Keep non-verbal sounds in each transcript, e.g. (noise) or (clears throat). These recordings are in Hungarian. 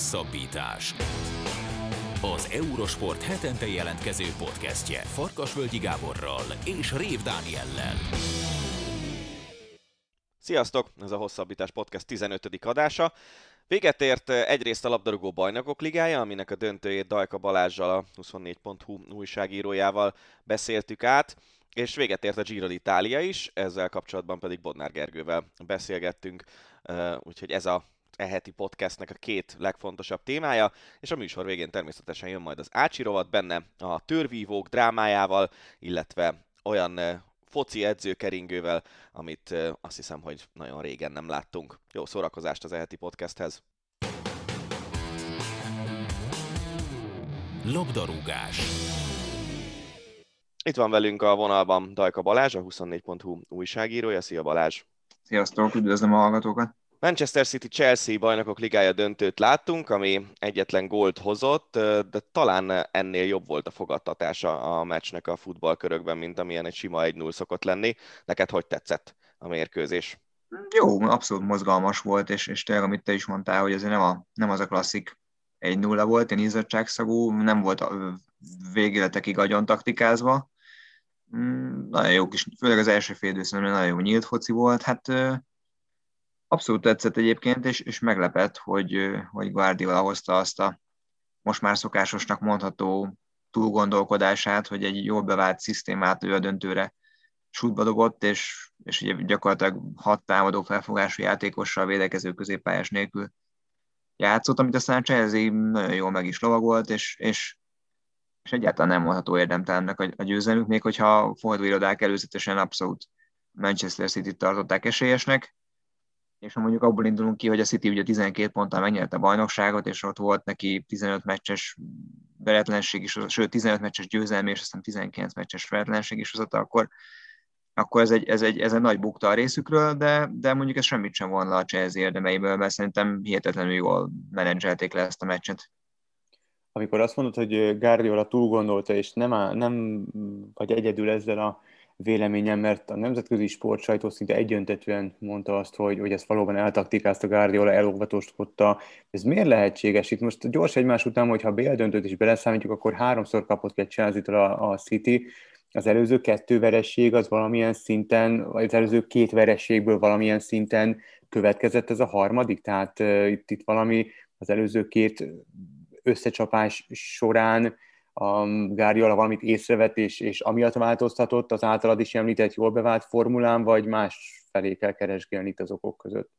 Hosszabbítás. Az Eurosport hetente jelentkező podcastje Farkasvölgyi Gáborral és Rév Dániellel. Sziasztok! Ez a Hosszabbítás Podcast 15. adása. Véget ért egyrészt a labdarúgó bajnokok ligája, aminek a döntőjét Dajka Balázsjal, a 24.hu újságírójával beszéltük át, és véget ért a Giro d'Italia is, ezzel kapcsolatban pedig Bodnár Gergővel beszélgettünk, úgyhogy ez a e heti podcastnek a két legfontosabb témája, és a műsor végén természetesen jön majd az Ácsi rovat benne a törvívók drámájával, illetve olyan foci edzőkeringővel, amit azt hiszem, hogy nagyon régen nem láttunk. Jó szórakozást az eheti podcasthez! Labdarúgás Itt van velünk a vonalban Dajka Balázs, a 24.hu újságírója. Szia Balázs! Sziasztok, üdvözlöm a hallgatókat! Manchester City-Chelsea bajnokok ligája döntőt láttunk, ami egyetlen gólt hozott, de talán ennél jobb volt a fogadtatása a meccsnek a futballkörökben, mint amilyen egy sima 1-0 szokott lenni. Neked hogy tetszett a mérkőzés? Jó, abszolút mozgalmas volt, és, és tényleg, amit te is mondtál, hogy ez nem, a, nem az a klasszik 1-0 volt, én izzadságszagú, nem volt a végületekig agyon taktikázva. Mm, nagyon jó kis, főleg az első fél nagyon jó nyílt foci volt. Hát Abszolút tetszett egyébként, és, és meglepett, hogy, hogy Guardiola hozta azt a most már szokásosnak mondható túlgondolkodását, hogy egy jól bevált szisztémát ő a döntőre sútba dobott, és, és ugye gyakorlatilag hat támadó felfogású játékossal védekező középpályás nélkül játszott, amit aztán Chelsea nagyon jól meg is lovagolt, és, és, és egyáltalán nem mondható érdemtelennek a, a győzelmük, még hogyha fordulóirodák előzetesen abszolút Manchester City-t tartották esélyesnek, és ha mondjuk abból indulunk ki, hogy a City ugye 12 ponttal megnyerte a bajnokságot, és ott volt neki 15 meccses veretlenség is, sőt 15 meccses győzelmi, és aztán 19 meccses veretlenség is hozott, akkor, akkor ez egy, ez, egy, ez egy nagy bukta a részükről, de, de mondjuk ez semmit sem von le a Chelsea érdemeiből, mert szerintem hihetetlenül jól menedzselték le ezt a meccset. Amikor azt mondod, hogy Guardiola túl gondolta, és nem, á, nem vagy egyedül ezzel a véleményem, mert a nemzetközi sportsajtó szinte egyöntetően mondta azt, hogy, hogy ezt valóban eltaktikázta Guardiola, elolvatoskodta. Ez miért lehetséges? Itt most gyors egymás után, hogyha BL döntőt is beleszámítjuk, akkor háromszor kapott ki chelsea a, a City, az előző kettő veresség az valamilyen szinten, vagy az előző két verességből valamilyen szinten következett ez a harmadik, tehát uh, itt, itt valami az előző két összecsapás során a Gáriola valamit észrevett, és, és amiatt változtatott az általad is említett jól bevált formulán, vagy más felé kell keresgélni itt az okok között?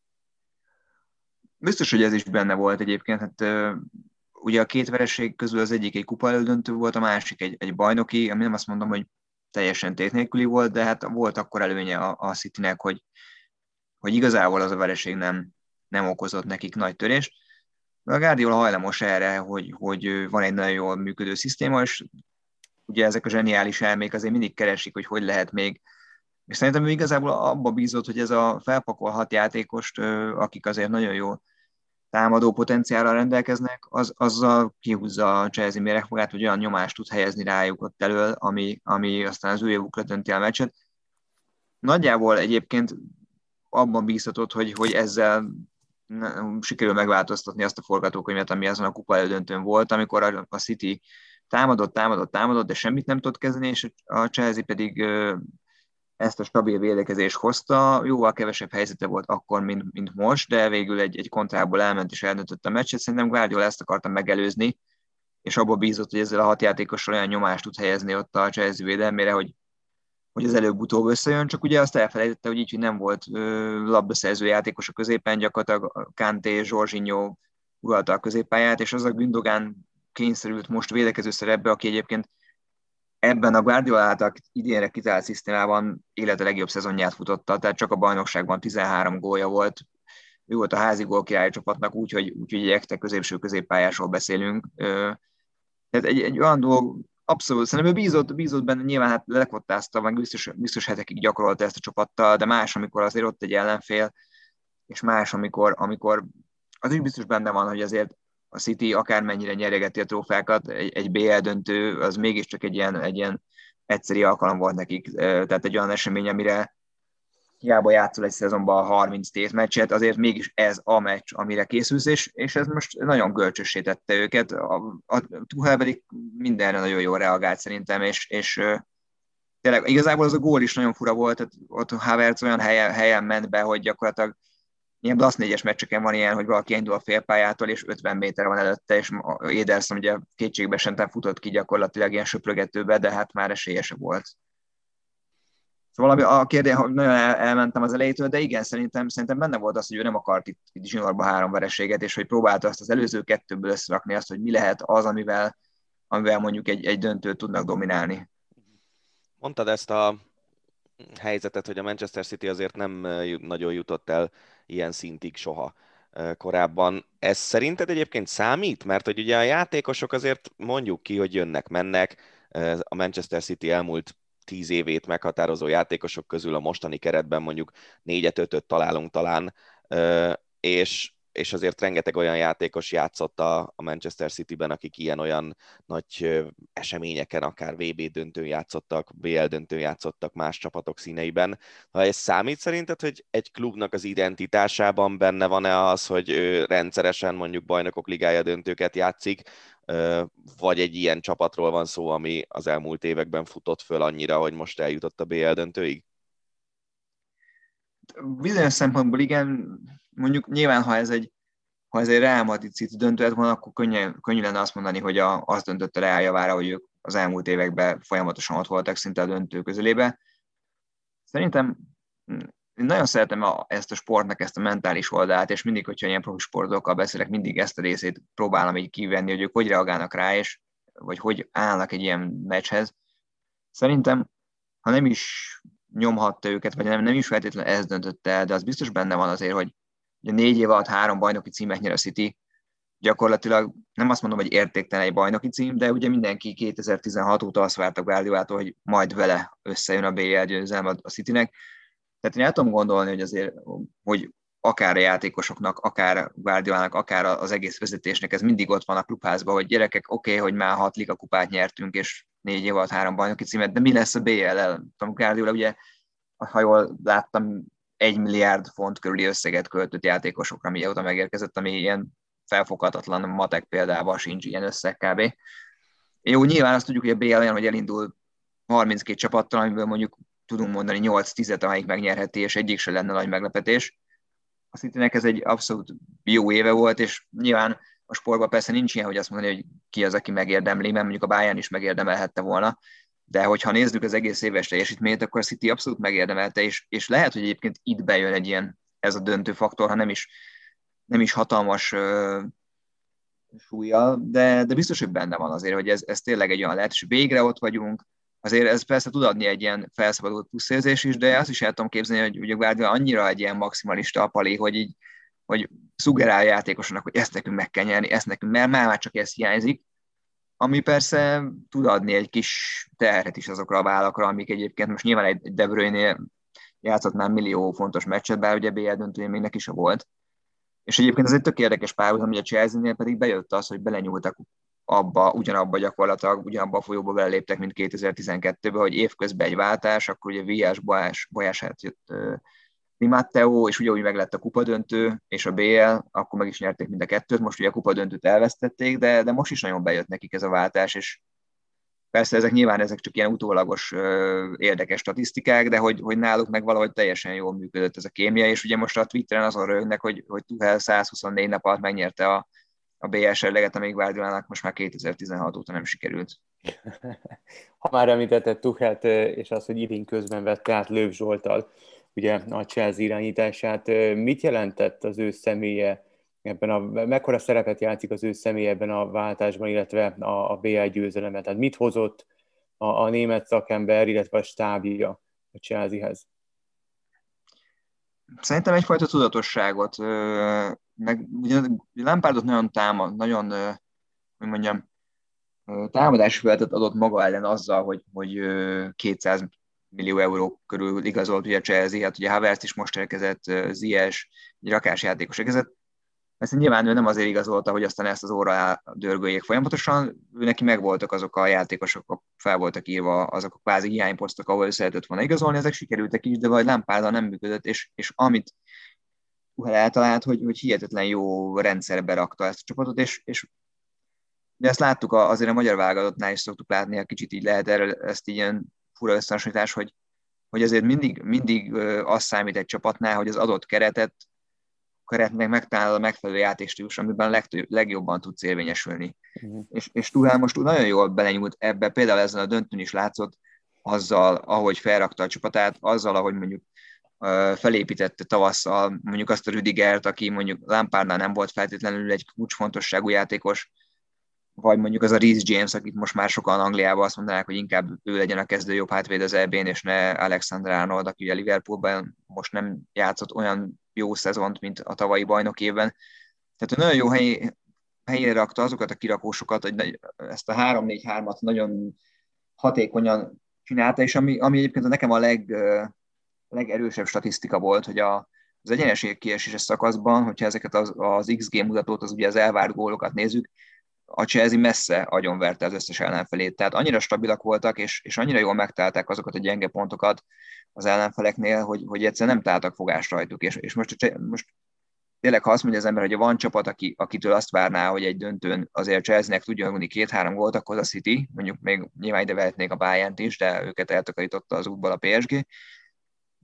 Biztos, hogy ez is benne volt egyébként. Hát, ugye a két vereség közül az egyik egy kupa elődöntő volt, a másik egy, egy bajnoki, ami nem azt mondom, hogy teljesen tét nélküli volt, de hát volt akkor előnye a, a Citynek, hogy, hogy igazából az a vereség nem, nem okozott nekik nagy törést. A Guardiola hajlamos erre, hogy, hogy van egy nagyon jól működő szisztéma, és ugye ezek a zseniális elmék azért mindig keresik, hogy hogy lehet még és szerintem ő igazából abba bízott, hogy ez a felpakolhat játékost, akik azért nagyon jó támadó potenciállal rendelkeznek, az, azzal kihúzza a Chelsea méregfogát, hogy olyan nyomást tud helyezni rájuk ott elől, ami, ami aztán az ő évukra dönti a meccset. Nagyjából egyébként abban bízhatott, hogy, hogy ezzel sikerül megváltoztatni azt a forgatókönyvet, ami azon a kupa elődöntőn volt, amikor a City támadott, támadott, támadott, de semmit nem tudott kezdeni, és a Chelsea pedig ezt a stabil védekezést hozta, jóval kevesebb helyzete volt akkor, mint, mint most, de végül egy, egy kontrából elment és eldöntött a meccset. Szerintem Guardiola ezt akarta megelőzni, és abból bízott, hogy ezzel a hat játékossal olyan nyomást tud helyezni ott a Chelsea védelmére, hogy hogy az előbb-utóbb összejön, csak ugye azt elfelejtette, hogy így, hogy nem volt labdaszerző játékos a középen, gyakorlatilag Kanté, Zsorzsinyó uralta a középpályát, és az a Gündogan kényszerült most védekező szerepbe, aki egyébként ebben a Guardiola által idénre kitalált szisztémában élete legjobb szezonját futotta, tehát csak a bajnokságban 13 gólja volt, ő volt a házi gólkirály csapatnak, úgyhogy úgy, egy ekte középső középpályásról beszélünk. Tehát egy, egy olyan dolog, Abszolút, szerintem ő bízott, bízott benne, nyilván hát lekottázta, meg biztos, biztos hetekig gyakorolta ezt a csapattal, de más, amikor azért ott egy ellenfél, és más, amikor, amikor az is biztos benne van, hogy azért a City akármennyire nyeregeti a trófákat, egy, egy BL döntő, az mégiscsak egy ilyen, egy ilyen egyszeri alkalom volt nekik, tehát egy olyan esemény, amire hiába játszol egy szezonban 30 tét meccset, azért mégis ez a meccs, amire készülsz, és, és ez most nagyon görcsössé tette őket. A, a Tuchel pedig mindenre nagyon jól reagált szerintem, és, és tényleg igazából az a gól is nagyon fura volt, tehát ott Havertz olyan helyen, helyen ment be, hogy gyakorlatilag ilyen Blasz négyes meccseken van ilyen, hogy valaki indul a félpályától, és 50 méter van előtte, és Éderson ugye kétségbe sem futott ki gyakorlatilag ilyen söprögetőbe, de hát már esélyese volt. Szóval a kérdés, hogy nagyon el, elmentem az elejétől, de igen, szerintem, szerintem benne volt az, hogy ő nem akart itt, itt zsinórba három vereséget, és hogy próbálta azt az előző kettőből összerakni azt, hogy mi lehet az, amivel, amivel mondjuk egy, egy döntőt tudnak dominálni. Mondtad ezt a helyzetet, hogy a Manchester City azért nem nagyon jutott el ilyen szintig soha korábban. Ez szerinted egyébként számít? Mert hogy ugye a játékosok azért mondjuk ki, hogy jönnek, mennek. A Manchester City elmúlt tíz évét meghatározó játékosok közül a mostani keretben mondjuk négyet, ötöt találunk talán, és és azért rengeteg olyan játékos játszott a, Manchester City-ben, akik ilyen-olyan nagy eseményeken, akár VB döntőn játszottak, BL döntőn játszottak más csapatok színeiben. Ha ez számít szerinted, hogy egy klubnak az identitásában benne van-e az, hogy ő rendszeresen mondjuk bajnokok ligája döntőket játszik, vagy egy ilyen csapatról van szó, ami az elmúlt években futott föl annyira, hogy most eljutott a BL döntőig? Bizonyos szempontból igen, mondjuk nyilván, ha ez egy, ha ez egy Real Madrid döntő van, akkor könnyű, könnyű lenne azt mondani, hogy a, az döntött a Real javára, hogy ők az elmúlt években folyamatosan ott voltak szinte a döntő közelébe. Szerintem én nagyon szeretem a, ezt a sportnak, ezt a mentális oldalát, és mindig, hogyha ilyen profi sportokkal beszélek, mindig ezt a részét próbálom így kivenni, hogy ők hogy reagálnak rá, és vagy hogy állnak egy ilyen meccshez. Szerintem, ha nem is nyomhatta őket, vagy nem, nem is feltétlenül ez döntötte el, de az biztos benne van azért, hogy ugye négy év alatt három bajnoki címet nyer a City, gyakorlatilag nem azt mondom, hogy értéktelen egy bajnoki cím, de ugye mindenki 2016 óta azt várta Guardiolától, hogy majd vele összejön a BL győzelem a Citynek. Tehát én el tudom gondolni, hogy azért, hogy akár a játékosoknak, akár Guardiolának, akár az egész vezetésnek, ez mindig ott van a klubházban, hogy gyerekek, oké, okay, hogy már hat liga kupát nyertünk, és négy év alatt három bajnoki címet, de mi lesz a BL-el? Guardiola ugye, ha jól láttam, egy milliárd font körüli összeget költött játékosokra, mióta megérkezett, ami ilyen felfoghatatlan matek példával sincs ilyen összeg kb. Jó, nyilván azt tudjuk, hogy a BL olyan, hogy elindul 32 csapattal, amiből mondjuk tudunk mondani 8-10-et, amelyik megnyerheti, és egyik se lenne nagy meglepetés. A Citynek ez egy abszolút jó éve volt, és nyilván a sportban persze nincs ilyen, hogy azt mondani, hogy ki az, aki megérdemli, mert mondjuk a Bayern is megérdemelhette volna, de hogyha nézzük az egész éves teljesítményt, akkor a City abszolút megérdemelte, és, és lehet, hogy egyébként itt bejön egy ilyen, ez a döntő faktor, ha nem is, nem is hatalmas uh, súlya, de, de biztos, hogy benne van azért, hogy ez, ez tényleg egy olyan lehet, és végre ott vagyunk, azért ez persze tud adni egy ilyen felszabadult puszérzés is, de azt is el tudom képzelni, hogy ugye Guardiola annyira egy ilyen maximalista apali, hogy így hogy szugerál játékosnak, hogy ezt nekünk meg kell nyerni, ezt nekünk, mert már csak ez hiányzik, ami persze tud adni egy kis terhet is azokra a vállakra, amik egyébként most nyilván egy De Bruyne játszott már millió fontos meccset, bár ugye BL döntője még neki se volt. És egyébként ez egy tök érdekes párhuzam, hogy a Chelsea-nél pedig bejött az, hogy belenyúltak abba, ugyanabba gyakorlatilag, ugyanabba a folyóba beléptek, mint 2012-ben, hogy évközben egy váltás, akkor ugye Viás Bajás, Bajását jött Di Matteo, és ugye úgy meg lett a kupadöntő, és a BL, akkor meg is nyerték mind a kettőt, most ugye a kupadöntőt elvesztették, de, de most is nagyon bejött nekik ez a váltás, és persze ezek nyilván ezek csak ilyen utólagos érdekes statisztikák, de hogy, hogy náluk meg valahogy teljesen jól működött ez a kémia, és ugye most a Twitteren azon rögnek, hogy, hogy Tuhel 124 nap alatt megnyerte a, a BL serleget, amíg Guardiolának most már 2016 óta nem sikerült. (laughs) Ha már említetted Tuhelt, és az, hogy idén közben vette át Lőv Zsoltal, ugye a Chelsea irányítását. Mit jelentett az ő személye ebben a, mekkora szerepet játszik az ő személye ebben a váltásban, illetve a, a BL győzelemet? Tehát mit hozott a, a német szakember, illetve a stábja a Chelseahez? Szerintem egyfajta tudatosságot, meg ugye Lampardot nagyon támad, nagyon, hogy mondjam, támadási feltet adott maga ellen azzal, hogy, hogy 200 millió euró körül igazolt ugye Chelsea, hát ugye Havertz is most érkezett, Zies, egy rakás játékos érkezett. ezt nyilván ő nem azért igazolta, hogy aztán ezt az óra dörgöljék folyamatosan, ő neki megvoltak azok a játékosok, fel voltak írva azok a kvázi hiányposztok, ahol ő szeretett volna igazolni, ezek sikerültek is, de vagy lámpárda nem működött, és, és amit Tuhel eltalált, hogy, hogy hihetetlen jó rendszerbe rakta ezt a csapatot, és, és de ezt láttuk azért a magyar válogatottnál is szoktuk látni, a kicsit így lehet erről ezt ilyen fura összehasonlítás, hogy, hogy azért mindig, mindig az számít egy csapatnál, hogy az adott keretet keretnek megtalálod a megfelelő játékstílus, amiben legtöbb, legjobban tudsz érvényesülni. Uh-huh. És, és Tuhál most nagyon jól belenyúlt ebbe, például ezen a döntőn is látszott, azzal, ahogy felrakta a csapatát, azzal, ahogy mondjuk felépítette tavasszal mondjuk azt a Rüdigert, aki mondjuk Lampardnál nem volt feltétlenül egy kulcsfontosságú játékos, vagy mondjuk az a Reece James, akit most már sokan Angliában azt mondanák, hogy inkább ő legyen a kezdő jobb hátvéd az eb és ne Alexander Arnold, aki a Liverpoolban most nem játszott olyan jó szezont, mint a tavalyi bajnok évben. Tehát nagyon jó hely, helyére rakta azokat a kirakósokat, hogy ezt a 3-4-3-at nagyon hatékonyan csinálta, és ami, ami egyébként nekem a leg, legerősebb statisztika volt, hogy a, az egyenesség kieséses szakaszban, hogyha ezeket az, az XG mutatót, az ugye az elvárt gólokat nézzük, a Chelsea messze agyonverte az összes ellenfelét. Tehát annyira stabilak voltak, és, és annyira jól megtalálták azokat a gyenge pontokat az ellenfeleknél, hogy, hogy egyszerűen nem találtak fogást rajtuk. És, és most, most tényleg, ha azt mondja az ember, hogy van csapat, aki, akitől azt várná, hogy egy döntőn azért Chelsea-nek tudja rúgni két-három gólt, akkor az a City, mondjuk még nyilván ide vehetnék a bayern is, de őket eltakarította az útból a PSG.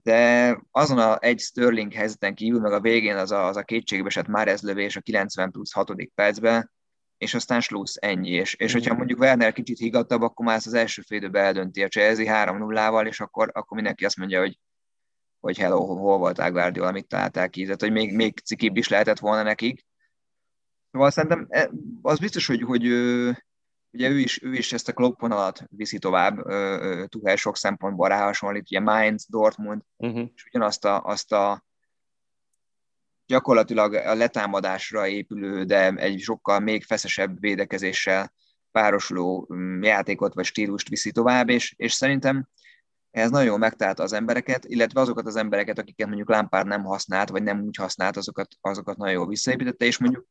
De azon a egy Sterling helyzeten kívül, meg a végén az a, az a kétségbeesett Márez lövés a 90 plusz 6. percben, és aztán slussz, ennyi. És, és hogyha mondjuk Werner kicsit higgadtabb, akkor már az első félidőben eldönti a Chelsea 3-0-val, és akkor, akkor mindenki azt mondja, hogy, hogy hello, hol volt Guardiola, amit találták ki, tehát hogy még, még cikibb is lehetett volna nekik. Szóval szerintem e, az biztos, hogy, hogy ugye ő is, ő is ezt a Klopp vonalat viszi tovább, Tuchel sok szempontból ráhasonlít, ugye Mainz, Dortmund, uh-huh. és ugyanazt a, azt a gyakorlatilag a letámadásra épülő, de egy sokkal még feszesebb védekezéssel párosuló mm, játékot vagy stílust viszi tovább, és, és szerintem ez nagyon jól megtalálta az embereket, illetve azokat az embereket, akiket mondjuk Lampard nem használt, vagy nem úgy használt, azokat, azokat nagyon jól visszaépítette, és mondjuk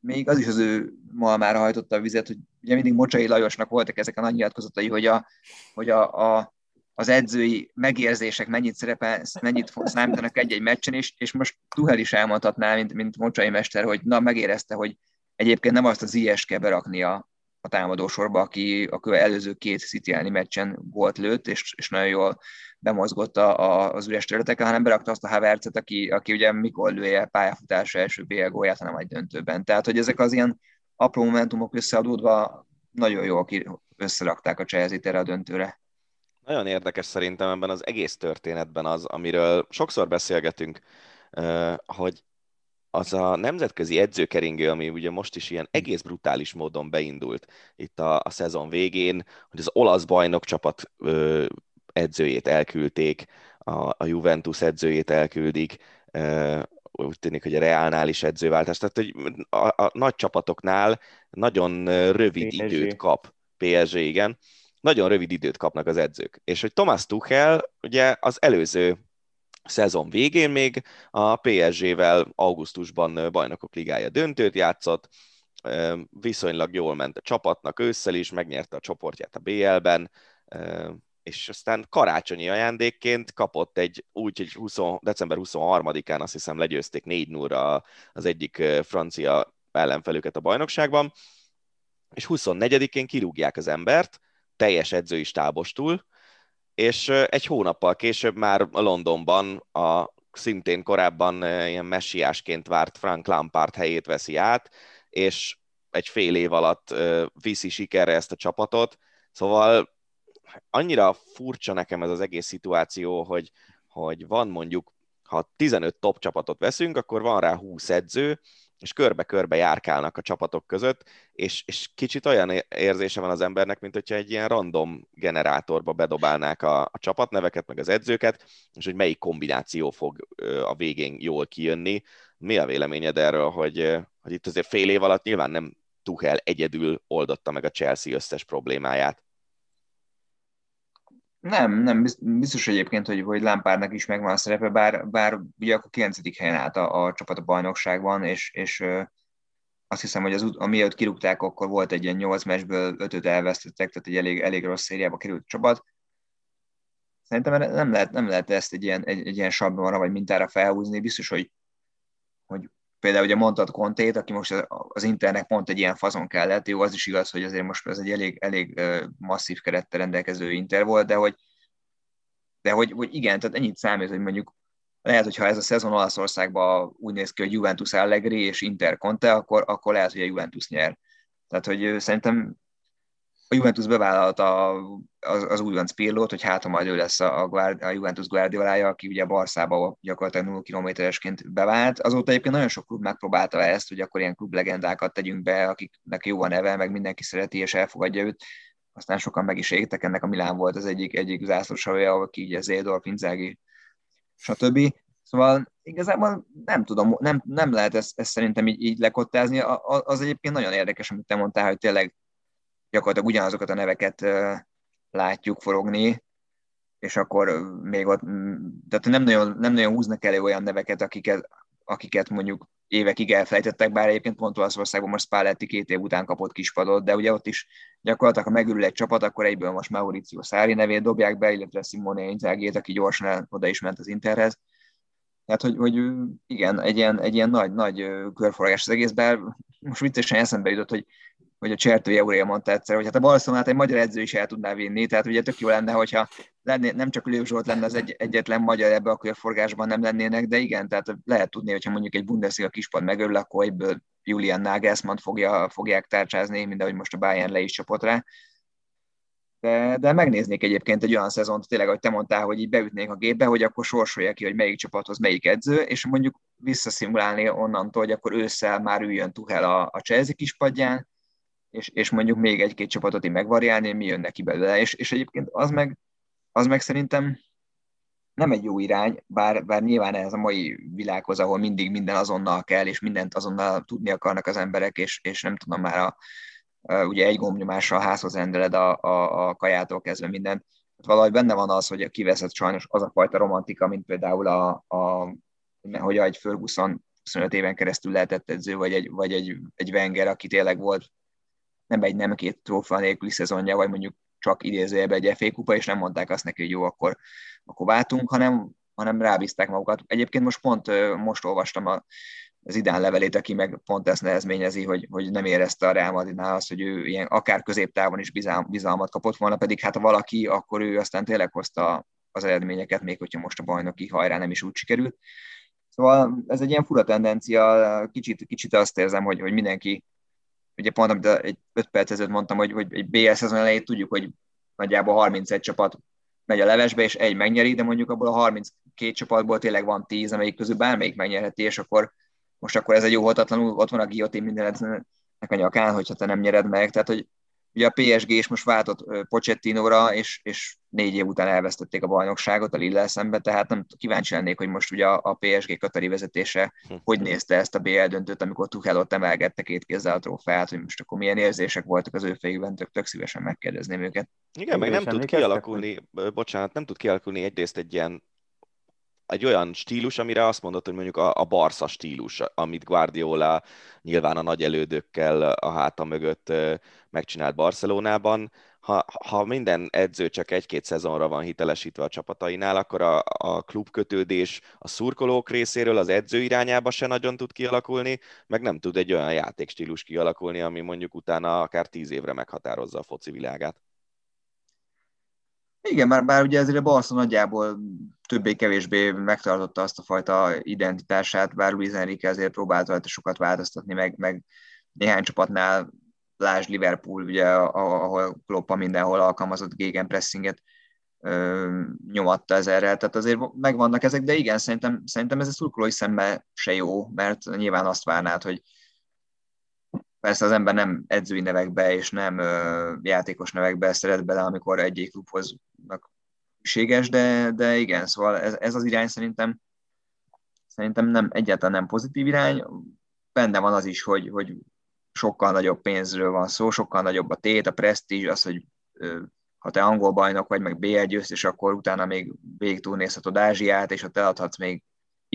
még az is az ő malmára hajtotta a vizet, hogy ugye mindig Mocsai Lajosnak voltak ezek a nagy nyilatkozatai, hogy, a, hogy a, a, az edzői megérzések mennyit szerepel, mennyit számítanak egy-egy meccsen, és, és most Tuhel is elmondhatná, mint, mint Mocsai mester, hogy na, megérezte, hogy egyébként nem azt az IS kell berakni a, a támadósorba, aki a előző két City meccsen volt lőtt, és, és nagyon jól bemozgott a, a, az üres területeken, hanem berakta azt a Havertzet, aki, aki ugye mikor lője pályafutása első BL gólját, hanem egy döntőben. Tehát, hogy ezek az ilyen apró momentumok összeadódva nagyon jól összerakták a Chelsea-t a döntőre. Nagyon érdekes szerintem ebben az egész történetben az, amiről sokszor beszélgetünk, hogy az a nemzetközi edzőkeringő, ami ugye most is ilyen egész brutális módon beindult itt a, a szezon végén, hogy az olasz bajnok csapat ö, edzőjét elküldték, a, a Juventus edzőjét elküldik, ö, úgy tűnik, hogy a Reálnál is edzőváltás, tehát hogy a, a nagy csapatoknál nagyon rövid PSG. időt kap, PSG, igen, nagyon rövid időt kapnak az edzők. És hogy Thomas Tuchel ugye az előző szezon végén még a PSG-vel augusztusban bajnokok ligája döntőt játszott, viszonylag jól ment a csapatnak ősszel is, megnyerte a csoportját a BL-ben, és aztán karácsonyi ajándékként kapott egy úgy, hogy 20, december 23-án azt hiszem legyőzték 4 0 az egyik francia ellenfelüket a bajnokságban, és 24-én kirúgják az embert, teljes edzői stábostul, és egy hónappal később már Londonban a szintén korábban ilyen messiásként várt Frank Lampard helyét veszi át, és egy fél év alatt viszi sikerre ezt a csapatot. Szóval annyira furcsa nekem ez az egész szituáció, hogy, hogy van mondjuk, ha 15 top csapatot veszünk, akkor van rá 20 edző, és körbe-körbe járkálnak a csapatok között, és, és kicsit olyan érzése van az embernek, mint hogyha egy ilyen random generátorba bedobálnák a, a csapatneveket, meg az edzőket, és hogy melyik kombináció fog a végén jól kijönni. Mi a véleményed erről, hogy, hogy itt azért fél év alatt nyilván nem Tuchel egyedül oldotta meg a Chelsea összes problémáját? Nem, nem, biztos egyébként, hogy, hogy Lampardnak is megvan a szerepe, bár, bár ugye akkor 9. helyen állt a, a csapat a bajnokságban, és, és azt hiszem, hogy az, amiatt kirúgták, akkor volt egy ilyen 8 meccsből 5 elvesztettek, tehát egy elég, elég rossz szériába került csapat. Szerintem nem lehet, nem lehet ezt egy ilyen, egy, egy ilyen sablonra vagy mintára felhúzni. Biztos, hogy, hogy például ugye mondtad Kontét, aki most az Internek pont egy ilyen fazon kellett, jó, az is igaz, hogy azért most ez egy elég, elég masszív kerettel rendelkező Inter volt, de hogy, de hogy, hogy igen, tehát ennyit számít, hogy mondjuk lehet, hogyha ez a szezon Olaszországban úgy néz ki, hogy Juventus Allegri és Inter Conte, akkor, akkor lehet, hogy a Juventus nyer. Tehát, hogy szerintem a Juventus bevállalta az, az újonc Pirlót, hogy hát majd ő lesz a, a, a Juventus Guardiolája, aki ugye Barszába gyakorlatilag 0 kilométeresként bevált. Azóta egyébként nagyon sok klub megpróbálta ezt, hogy akkor ilyen klublegendákat tegyünk be, akiknek jó a neve, meg mindenki szereti és elfogadja őt. Aztán sokan meg is égtek, ennek a Milán volt az egyik, egyik zászlósavja, aki ugye Zédor, Pinzági, stb. Szóval igazából nem tudom, nem, nem lehet ezt, ezt szerintem így, így lekottázni. Az egyébként nagyon érdekes, amit te mondtál, hogy tényleg gyakorlatilag ugyanazokat a neveket látjuk forogni, és akkor még ott, tehát nem nagyon, nem nagyon húznak elő olyan neveket, akiket, akiket mondjuk évekig elfelejtettek, bár egyébként pont Olaszországban most Spalletti két év után kapott kispadot, de ugye ott is gyakorlatilag, ha megürül egy csapat, akkor egyből most Mauricio Szári nevét dobják be, illetve Simone Inzaghi-t, aki gyorsan oda is ment az Interhez. Tehát, hogy, hogy igen, egy ilyen, egy ilyen nagy, nagy körforgás az egész, bár most viccesen eszembe jutott, hogy hogy a Csertői Aurélia mondta egyszer, hogy hát a Barcelonát egy magyar edző is el tudná vinni, tehát ugye tök jó lenne, hogyha lenné, nem csak Lőv Zsolt lenne az egy, egyetlen magyar ebbe a körforgásban nem lennének, de igen, tehát lehet tudni, hogyha mondjuk egy Bundesliga kispad megörül, akkor egyből Julian Nagelsmann fogja, fogják tárcsázni, mint ahogy most a Bayern le is csapott rá. De, de megnéznék egyébként egy olyan szezont, tényleg, ahogy te mondtál, hogy így beütnék a gépbe, hogy akkor sorsolja ki, hogy melyik csapathoz melyik edző, és mondjuk visszaszimulálni onnantól, hogy akkor ősszel már üljön Tuhel a, a Chelsea kispadján, és, és mondjuk még egy-két csapatot így megvariálni, mi jön neki belőle. És, és egyébként az meg, az meg szerintem nem egy jó irány, bár, bár nyilván ez a mai világhoz, ahol mindig minden azonnal kell, és mindent azonnal tudni akarnak az emberek, és, és nem tudom már a, a ugye egy gombnyomásra a házhoz rendeled a, a, a kajától kezdve mindent. Hát valahogy benne van az, hogy kiveszett sajnos az a fajta romantika, mint például a, a hogy egy Ferguson 25 éven keresztül lehetett edző, vagy egy, vagy egy, egy Wenger, aki tényleg volt nem egy, nem két trófea nélküli szezonja, vagy mondjuk csak idézőjelben egy FA kupa, és nem mondták azt neki, hogy jó, akkor, akkor váltunk, hanem, hanem rábízták magukat. Egyébként most pont most olvastam a, az Idán levelét, aki meg pont ezt nehezményezi, hogy, hogy nem érezte a Real Madridnál azt, hogy ő ilyen akár középtávon is bizalm, bizalmat kapott volna, pedig hát ha valaki, akkor ő aztán tényleg hozta az eredményeket, még hogyha most a bajnoki hajrá nem is úgy sikerült. Szóval ez egy ilyen fura tendencia, kicsit, kicsit azt érzem, hogy, hogy mindenki ugye pont amit egy 5 perc ezelőtt mondtam, hogy, hogy egy BL szezon elején tudjuk, hogy nagyjából 31 csapat megy a levesbe, és egy megnyeri, de mondjuk abból a 32 csapatból tényleg van 10, amelyik közül bármelyik megnyerheti, és akkor most akkor ez egy jó hatatlanul, ott van a guillotine mindennek a nyakán, hogyha te nem nyered meg, tehát hogy Ugye a PSG is most váltott Pochettinóra, és, és négy év után elvesztették a bajnokságot a Lille szembe, tehát nem kíváncsi lennék, hogy most ugye a PSG Katari vezetése hogy nézte ezt a BL döntőt, amikor Tuchel ott emelgette két kézzel a trófeát, hogy most akkor milyen érzések voltak az ő fejükben, tök, tök szívesen megkérdezném őket. Igen, meg nem tud kialakulni, bocsánat, nem tud kialakulni egyrészt egy ilyen egy olyan stílus, amire azt mondod, hogy mondjuk a, a Barca stílus, amit Guardiola nyilván a nagy elődökkel a háta mögött megcsinált Barcelonában. Ha, ha minden edző csak egy-két szezonra van hitelesítve a csapatainál, akkor a, a klubkötődés a szurkolók részéről az edző irányába se nagyon tud kialakulni, meg nem tud egy olyan játékstílus kialakulni, ami mondjuk utána akár tíz évre meghatározza a foci világát. Igen, már, bár ugye ezért a Barca nagyjából többé-kevésbé megtartotta azt a fajta identitását, bár Luis Enrique azért próbált rajta sokat változtatni, meg, meg néhány csapatnál, lásd Liverpool, ugye, ahol Kloppa mindenhol alkalmazott gegenpressinget, nyomatta ezerrel, tehát azért megvannak ezek, de igen, szerintem, szerintem ez a szurkolói szemben se jó, mert nyilván azt várnád, hogy persze az ember nem edzői nevekbe és nem ö, játékos nevekbe szeret bele, amikor egy klubhoz szükséges, de, de igen, szóval ez, ez az irány szerintem szerintem nem, egyáltalán nem pozitív irány. Benne van az is, hogy, hogy sokkal nagyobb pénzről van szó, sokkal nagyobb a tét, a presztízs, az, hogy ha te angol bajnok vagy, meg BL győztes, akkor utána még végig túlnézhetod Ázsiát, és ha te adhatsz még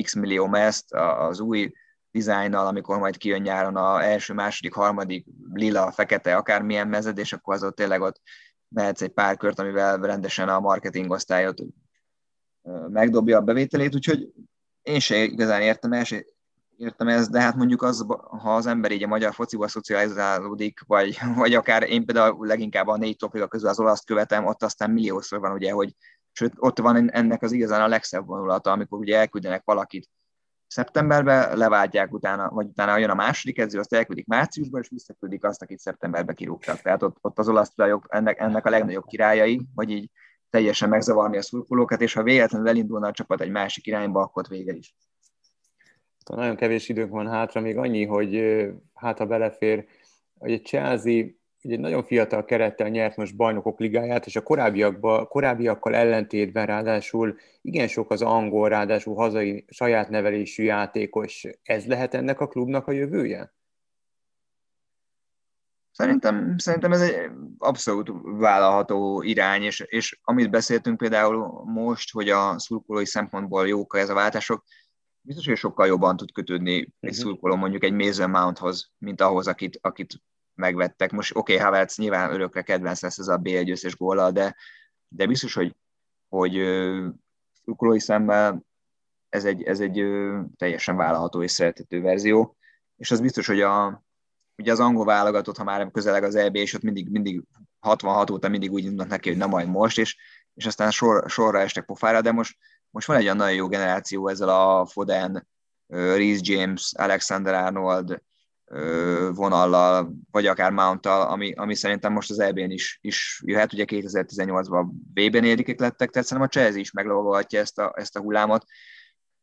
x millió meszt az új dizájnnal, amikor majd kijön nyáron a első, második, harmadik, lila, fekete, akármilyen mezed, és akkor az ott tényleg ott mehetsz egy pár kört, amivel rendesen a marketing osztályot megdobja a bevételét, úgyhogy én se igazán értem el, értem ezt, de hát mondjuk az, ha az ember így a magyar fociba szocializálódik, vagy, vagy akár én például leginkább a négy topliga közül az olaszt követem, ott aztán milliószor van ugye, hogy sőt, ott van ennek az igazán a legszebb vonulata, amikor ugye elküldenek valakit szeptemberben, leváltják utána, vagy utána jön a második edző, azt elküldik márciusban, és visszaküldik azt, akit szeptemberben kirúgtak. Tehát ott, ott az olasz tulajok ennek, ennek a legnagyobb királyai, hogy így teljesen megzavarni a szurkolókat, és ha véletlenül elindulna a csapat egy másik irányba, akkor vége is. Nagyon kevés időnk van hátra, még annyi, hogy hát ha belefér, hogy a Chelsea egy nagyon fiatal kerettel nyert most bajnokok ligáját, és a korábbiakban, korábbiakkal ellentétben ráadásul igen sok az angol, ráadásul hazai saját nevelésű játékos. Ez lehet ennek a klubnak a jövője? Szerintem, szerintem ez egy abszolút vállalható irány, és, és amit beszéltünk például most, hogy a szurkolói szempontból jók ez a váltások, biztos, hogy sokkal jobban tud kötődni egy uh-huh. szurkoló mondjuk egy Mason Mounthoz, mint ahhoz, akit, akit megvettek. Most oké, okay, Havertz nyilván örökre kedvenc lesz ez a B1 győztes góla, de, de biztos, hogy, hogy szurkolói szemmel ez egy, ez egy teljesen vállalható és szerethető verzió, és az biztos, hogy a, ugye az angol válogatott, ha már közeleg az EB, és ott mindig, mindig 66 óta mindig úgy indulnak neki, hogy na majd most, és, és aztán sor, sorra estek pofára, de most, most van egy olyan nagyon jó generáció ezzel a Foden, Reese James, Alexander Arnold vonallal, vagy akár mount ami, ami szerintem most az EB-n is, is jöhet. Ugye 2018-ban B-ben érikek lettek, tehát szerintem a Chelsea is meglovagolhatja ezt a, ezt a hullámot,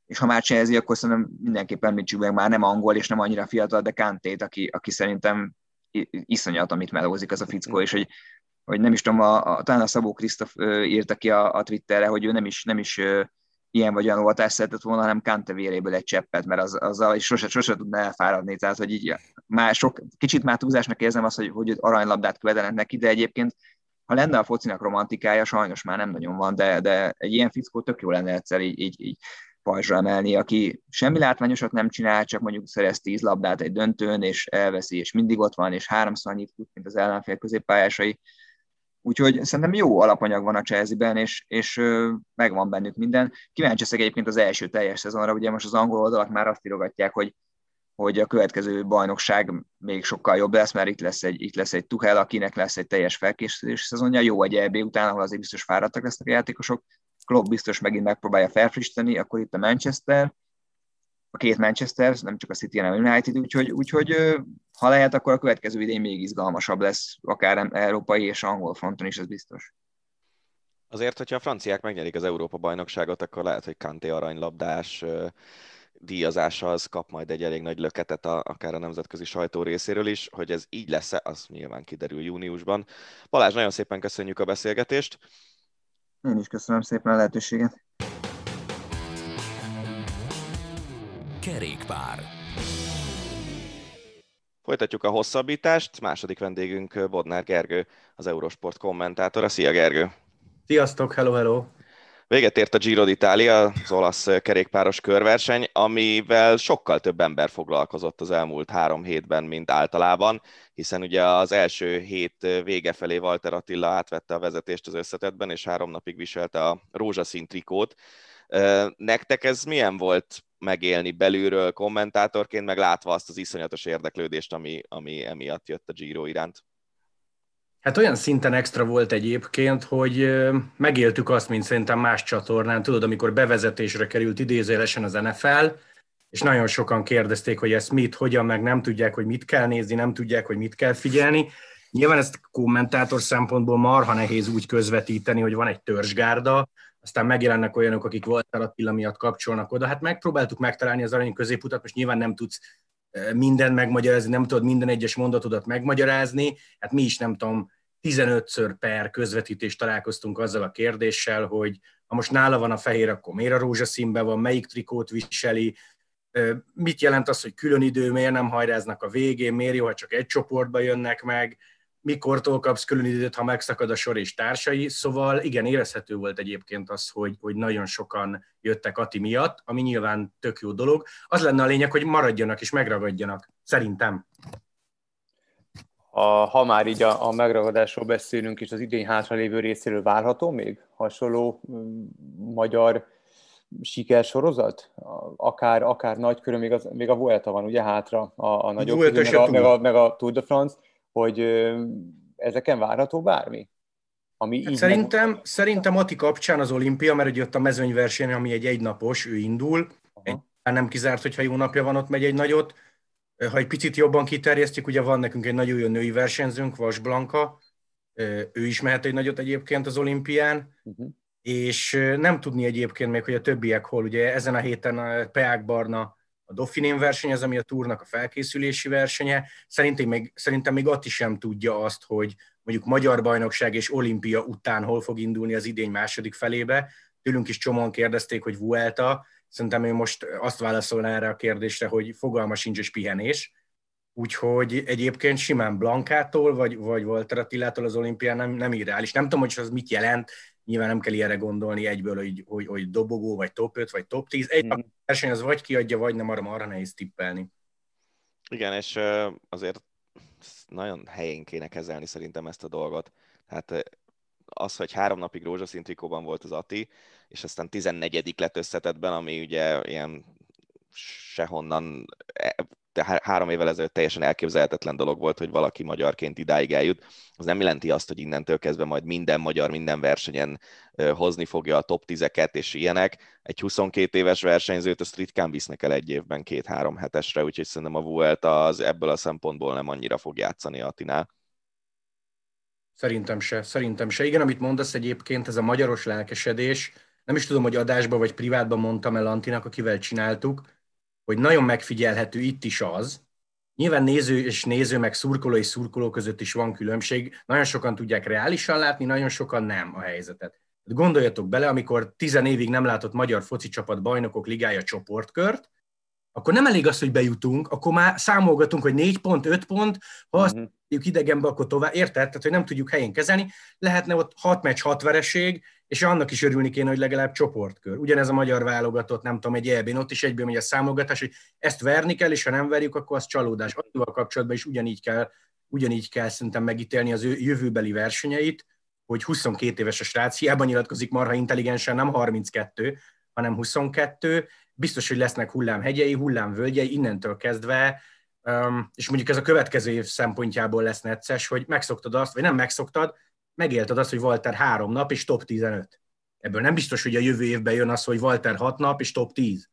és ha már Chelsea, akkor szerintem mindenképpen említsük meg már nem angol, és nem annyira fiatal, de Kantét, aki, aki szerintem iszonyat, amit melózik az a fickó, és hogy, hogy nem is tudom, a, a, talán a Szabó Krisztof írta ki a, a Twitterre, hogy ő nem is, nem is ilyen vagy olyan oltást szeretett volna, hanem Kante véréből egy cseppet, mert az, azzal is sose, sose tudna elfáradni, tehát hogy így már sok, kicsit már túlzásnak érzem azt, hogy, hogy aranylabdát követenek neki, de egyébként ha lenne a focinak romantikája, sajnos már nem nagyon van, de, de egy ilyen fickó tök jó lenne egyszer így, így, így pajzsra emelni, aki semmi látványosat nem csinál, csak mondjuk szerez tíz labdát egy döntőn, és elveszi, és mindig ott van, és háromszor annyit fut, mint az ellenfél középpályásai. Úgyhogy szerintem jó alapanyag van a Chelsea-ben, és, és megvan bennük minden. Kíváncsi leszek egyébként az első teljes szezonra, ugye most az angol oldalak már azt írogatják, hogy, hogy a következő bajnokság még sokkal jobb lesz, mert itt lesz egy, itt lesz egy Tuchel, akinek lesz egy teljes felkészülés szezonja, jó egy EB után, ahol azért biztos fáradtak lesznek a játékosok, Klopp biztos megint megpróbálja felfrissíteni, akkor itt a Manchester, a két Manchester, nem csak a City, hanem a United, úgyhogy, úgyhogy ha lehet, akkor a következő idén még izgalmasabb lesz, akár európai és angol fronton is, ez biztos. Azért, hogyha a franciák megnyerik az Európa-bajnokságot, akkor lehet, hogy Kanté aranylabdás díjazása az kap majd egy elég nagy löketet a, akár a nemzetközi sajtó részéről is, hogy ez így lesz-e, az nyilván kiderül júniusban. Balázs, nagyon szépen köszönjük a beszélgetést. Én is köszönöm szépen a lehetőséget. Kerékpár. Folytatjuk a hosszabbítást. Második vendégünk Bodnár Gergő, az Eurosport kommentátora. Szia Gergő! Sziasztok, hello, hello! Véget ért a Giro d'Italia, az olasz kerékpáros körverseny, amivel sokkal több ember foglalkozott az elmúlt három hétben, mint általában, hiszen ugye az első hét vége felé Walter Attila átvette a vezetést az összetetben, és három napig viselte a rózsaszín trikót. Nektek ez milyen volt megélni belülről kommentátorként, meg látva azt az iszonyatos érdeklődést, ami, ami emiatt jött a Giro iránt? Hát olyan szinten extra volt egyébként, hogy megéltük azt, mint szerintem más csatornán, tudod, amikor bevezetésre került idézélesen az NFL, és nagyon sokan kérdezték, hogy ezt mit, hogyan, meg nem tudják, hogy mit kell nézni, nem tudják, hogy mit kell figyelni. Nyilván ezt kommentátor szempontból marha nehéz úgy közvetíteni, hogy van egy törzsgárda, aztán megjelennek olyanok, akik Walter Attila miatt kapcsolnak oda. Hát megpróbáltuk megtalálni az arany középutat, most nyilván nem tudsz mindent megmagyarázni, nem tudod minden egyes mondatodat megmagyarázni. Hát mi is nem tudom, 15-ször per közvetítést találkoztunk azzal a kérdéssel, hogy ha most nála van a fehér, akkor miért a rózsaszínben van, melyik trikót viseli, mit jelent az, hogy külön idő, miért nem hajráznak a végén, miért jó, ha csak egy csoportba jönnek meg. Mikortól kapsz külön időt, ha megszakad a sor és társai, szóval igen, érezhető volt egyébként az, hogy, hogy nagyon sokan jöttek Ati miatt, ami nyilván tök jó dolog. Az lenne a lényeg, hogy maradjanak és megragadjanak, szerintem. A, ha már így a, a megragadásról beszélünk, és az idén hátralévő részéről várható még hasonló m- magyar sikersorozat? Akár, akár nagy körül, még, az, még a Vuelta van ugye hátra, a, a nagyobb, meg, a, meg, a, meg a Tour de France, hogy ezeken várható bármi? Ami Hát így szerintem, meg... szerintem Ati kapcsán az olimpia, mert ugye ott a mezőnyverseny, ami egy egynapos, ő indul, egy, nem kizárt, hogyha jó napja van, ott megy egy nagyot. Ha egy picit jobban kiterjesztjük, ugye van nekünk egy nagyon jó női versenyzőnk, Vas Blanka, ő is mehet egy nagyot egyébként az olimpián, Uh-huh. és nem tudni egyébként még, hogy a többiek hol. Ugye ezen a héten a Peák Barna a Dauphiné verseny, az ami a túrnak a felkészülési versenye. Szerintem még, szerintem még Atti sem tudja azt, hogy mondjuk Magyar Bajnokság és Olimpia után hol fog indulni az idény második felébe. Tőlünk is csomóan kérdezték, hogy Vuelta. Szerintem ő most azt válaszolna erre a kérdésre, hogy fogalma sincs és pihenés. Úgyhogy egyébként simán Blankától, vagy, vagy Walter Attilától az olimpián nem, nem irreális. Nem tudom, hogy az mit jelent, nyilván nem kell ilyenre gondolni egyből, hogy, hogy, hogy dobogó, vagy top 5, vagy top 10. Egy Mhm. verseny az vagy kiadja, vagy nem, arra arra nehéz tippelni. Igen, és azért nagyon helyén kéne kezelni szerintem ezt a dolgot. Hát az, hogy három napig rózsaszín trikóban volt az Ati, és aztán 14 lett összetetben, ami ugye ilyen sehonnan, e, de há- három évvel ezelőtt teljesen elképzelhetetlen dolog volt, hogy valaki magyarként idáig eljut. Az nem jelenti azt, hogy innentől kezdve majd minden magyar minden versenyen hozni fogja a top 10-eket és ilyenek. Egy 22 éves versenyzőt azt ritkán visznek el egy évben két-három hetesre, úgyhogy szerintem a Vuelta az ebből a szempontból nem annyira fog játszani Atinál. Szerintem se, szerintem se. Igen, amit mondasz egyébként, ez a magyaros lelkesedés, nem is tudom, hogy adásban vagy privátban mondtam el Antinak, akivel csináltuk, hogy nagyon megfigyelhető itt is az, nyilván néző és néző, meg szurkoló és szurkoló között is van különbség, nagyon sokan tudják reálisan látni, nagyon sokan nem a helyzetet. Gondoljatok bele, amikor tizen évig nem látott magyar foci csapat bajnokok ligája csoportkört, akkor nem elég az, hogy bejutunk, akkor már számolgatunk, hogy 4 pont, 5 pont, ha azt tudjuk idegenbe, akkor tovább, érted? Tehát, hogy nem tudjuk helyén kezelni. Lehetne ott 6 meccs, 6 vereség, és annak is örülni kéne, hogy legalább csoportkör. Ugyanez a magyar válogatott, nem tudom, egy elbén, ott is egyből megy a számolgatás, hogy ezt verni kell, és ha nem verjük, akkor az csalódás. Annyival kapcsolatban is ugyanígy kell, ugyanígy kell szerintem megítélni az ő jövőbeli versenyeit, hogy 22 éves a srác, hiába nyilatkozik marha intelligensen, nem 32, hanem 22, biztos, hogy lesznek hullámhegyei, hullámvölgyei, innentől kezdve, és mondjuk ez a következő év szempontjából lesz necces, hogy megszoktad azt, vagy nem megszoktad, megélted azt, hogy Walter három nap és top 15. Ebből nem biztos, hogy a jövő évben jön az, hogy Walter hat nap és top 10.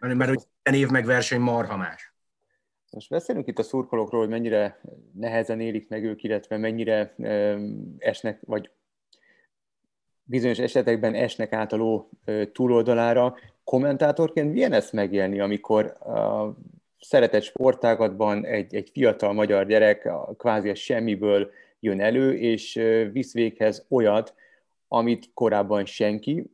Mert mert hogy minden év meg verseny marha más. Most beszélünk itt a szurkolókról, hogy mennyire nehezen élik meg ők, illetve mennyire um, esnek, vagy bizonyos esetekben esnek át a ló túloldalára. Kommentátorként milyen ezt megélni, amikor a szeretett sportágatban egy, egy fiatal magyar gyerek a, kvázi a semmiből jön elő, és visz véghez olyat, amit korábban senki,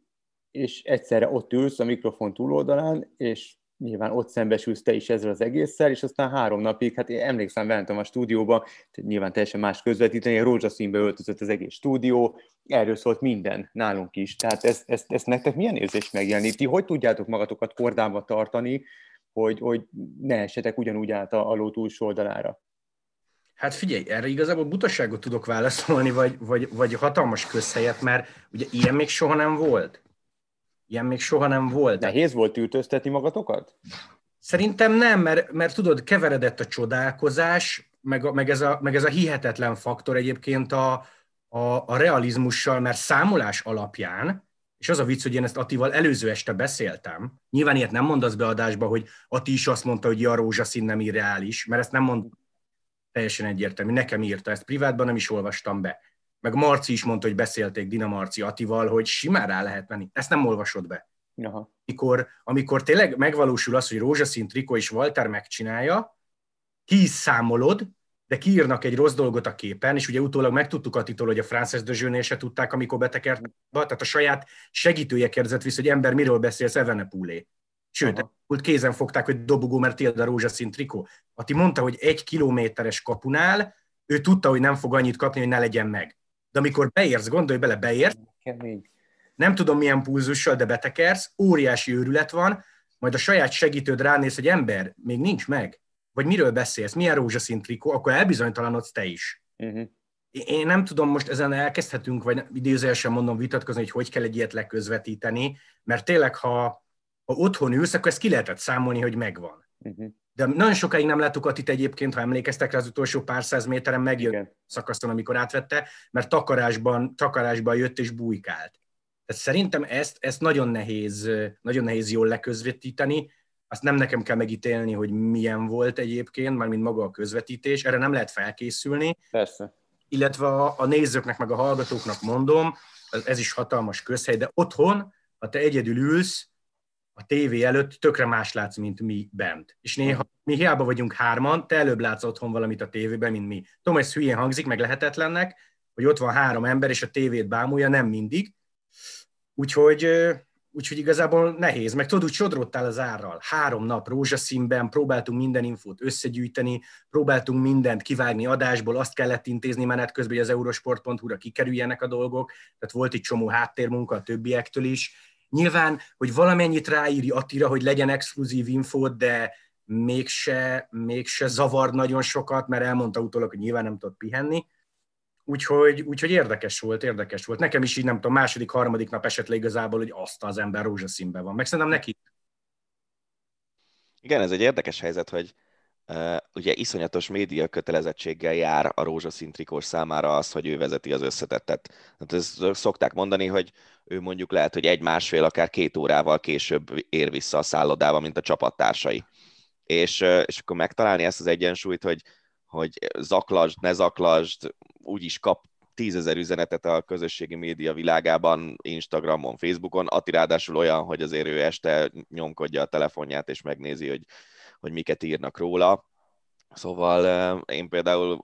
és egyszerre ott ülsz a mikrofon túloldalán, és nyilván ott szembesülsz te is ezzel az egésszel, és aztán három napig, hát én emlékszem, bementem a stúdióba, nyilván teljesen más közvetíteni, rózsaszínbe öltözött az egész stúdió, erről szólt minden nálunk is. Tehát ezt, ezt, ezt nektek milyen érzés megjelni? Ti hogy tudjátok magatokat kordába tartani, hogy, hogy ne esetek ugyanúgy át a, a ló túlsó oldalára? Hát figyelj, erre igazából butaságot tudok válaszolni, vagy, vagy, vagy hatalmas közhelyet, mert ugye ilyen még soha nem volt. Ilyen még soha nem volt. Nehéz volt ültöztetni magatokat? Szerintem nem, mert, mert tudod, keveredett a csodálkozás, meg, a, meg, ez, a, meg ez a hihetetlen faktor egyébként a, a, a realizmussal, mert számolás alapján, és az a vicc, hogy én ezt Attival előző este beszéltem, nyilván ilyet nem mondasz be adásba, hogy Ati is azt mondta, hogy a rózsaszín nem irreális, mert ezt nem mond teljesen egyértelmű, nekem írta ezt privátban, nem is olvastam be. Meg Marci is mondta, hogy beszélték Dina Marci Atival, hogy simán rá lehet menni. Ezt nem olvasod be. Aha. Amikor, amikor tényleg megvalósul az, hogy rózsaszín trikó és Walter megcsinálja, ki is számolod, de kiírnak egy rossz dolgot a képen, és ugye utólag megtudtuk Atitól, hogy a Frances de Jeunél se tudták, amikor betekert, tehát a saját segítője kérdezett vissza, hogy ember, miről beszélsz, Evenepulé. Sőt, Aha. kézen fogták, hogy dobogó, mert tiéd a rózsaszín trikó. Ati mondta, hogy egy kilométeres kapunál ő tudta, hogy nem fog annyit kapni, hogy ne legyen meg. De amikor beérsz, gondolj bele, beérsz, Kemény. nem tudom milyen pulzussal, de betekersz, óriási őrület van, majd a saját segítőd ránéz, hogy ember, még nincs meg. Vagy miről beszélsz, milyen rózsaszín trikó, akkor elbizonytalanodsz te is. Uh-huh. Én nem tudom, most ezen elkezdhetünk, vagy idézőjelesen mondom vitatkozni, hogy hogy kell egy ilyet leközvetíteni, mert tényleg, ha, ha otthon ülsz, akkor ezt ki lehetett számolni, hogy megvan. Uh-huh. De nagyon sokáig nem láttuk Atit egyébként, ha emlékeztek rá, az utolsó pár száz méteren megjött Igen. szakaszon, amikor átvette, mert takarásban, takarásban jött és bújkált. Tehát szerintem ezt, ezt nagyon, nehéz, nagyon nehéz jól leközvetíteni, azt nem nekem kell megítélni, hogy milyen volt egyébként, mármint maga a közvetítés, erre nem lehet felkészülni, Persze. illetve a, a nézőknek, meg a hallgatóknak mondom, ez, is hatalmas közhely, de otthon, ha te egyedül ülsz, a tévé előtt tökre más látsz, mint mi bent. És néha mi hiába vagyunk hárman, te előbb látsz otthon valamit a tévében, mint mi. Tudom, ez hülyén hangzik, meg lehetetlennek, hogy ott van három ember, és a tévét bámulja, nem mindig. Úgyhogy, úgyhogy igazából nehéz. Meg tudod, úgy sodrottál az árral. Három nap rózsaszínben, próbáltunk minden infót összegyűjteni, próbáltunk mindent kivágni adásból, azt kellett intézni menet közben, hogy az eurosport.hu-ra kikerüljenek a dolgok, tehát volt egy csomó háttérmunka a többiektől is. Nyilván, hogy valamennyit ráírj Attira, hogy legyen exkluzív infót, de mégse, mégse zavar nagyon sokat, mert elmondta utólag, hogy nyilván nem tudott pihenni. Úgyhogy, úgyhogy érdekes volt, érdekes volt. Nekem is így nem tudom, második, harmadik nap esett le igazából, hogy azt az ember rózsaszínben van. Meg szerintem neki. Igen, ez egy érdekes helyzet, hogy ugye iszonyatos média kötelezettséggel jár a rózsaszín trikós számára az, hogy ő vezeti az összetettet. Hát ezt szokták mondani, hogy ő mondjuk lehet, hogy egy-másfél, akár két órával később ér vissza a szállodába, mint a csapattársai. És, és akkor megtalálni ezt az egyensúlyt, hogy, hogy zaklasd, ne zaklasd, úgyis kap tízezer üzenetet a közösségi média világában, Instagramon, Facebookon, Ati ráadásul olyan, hogy azért ő este nyomkodja a telefonját, és megnézi, hogy, hogy miket írnak róla. Szóval eh, én például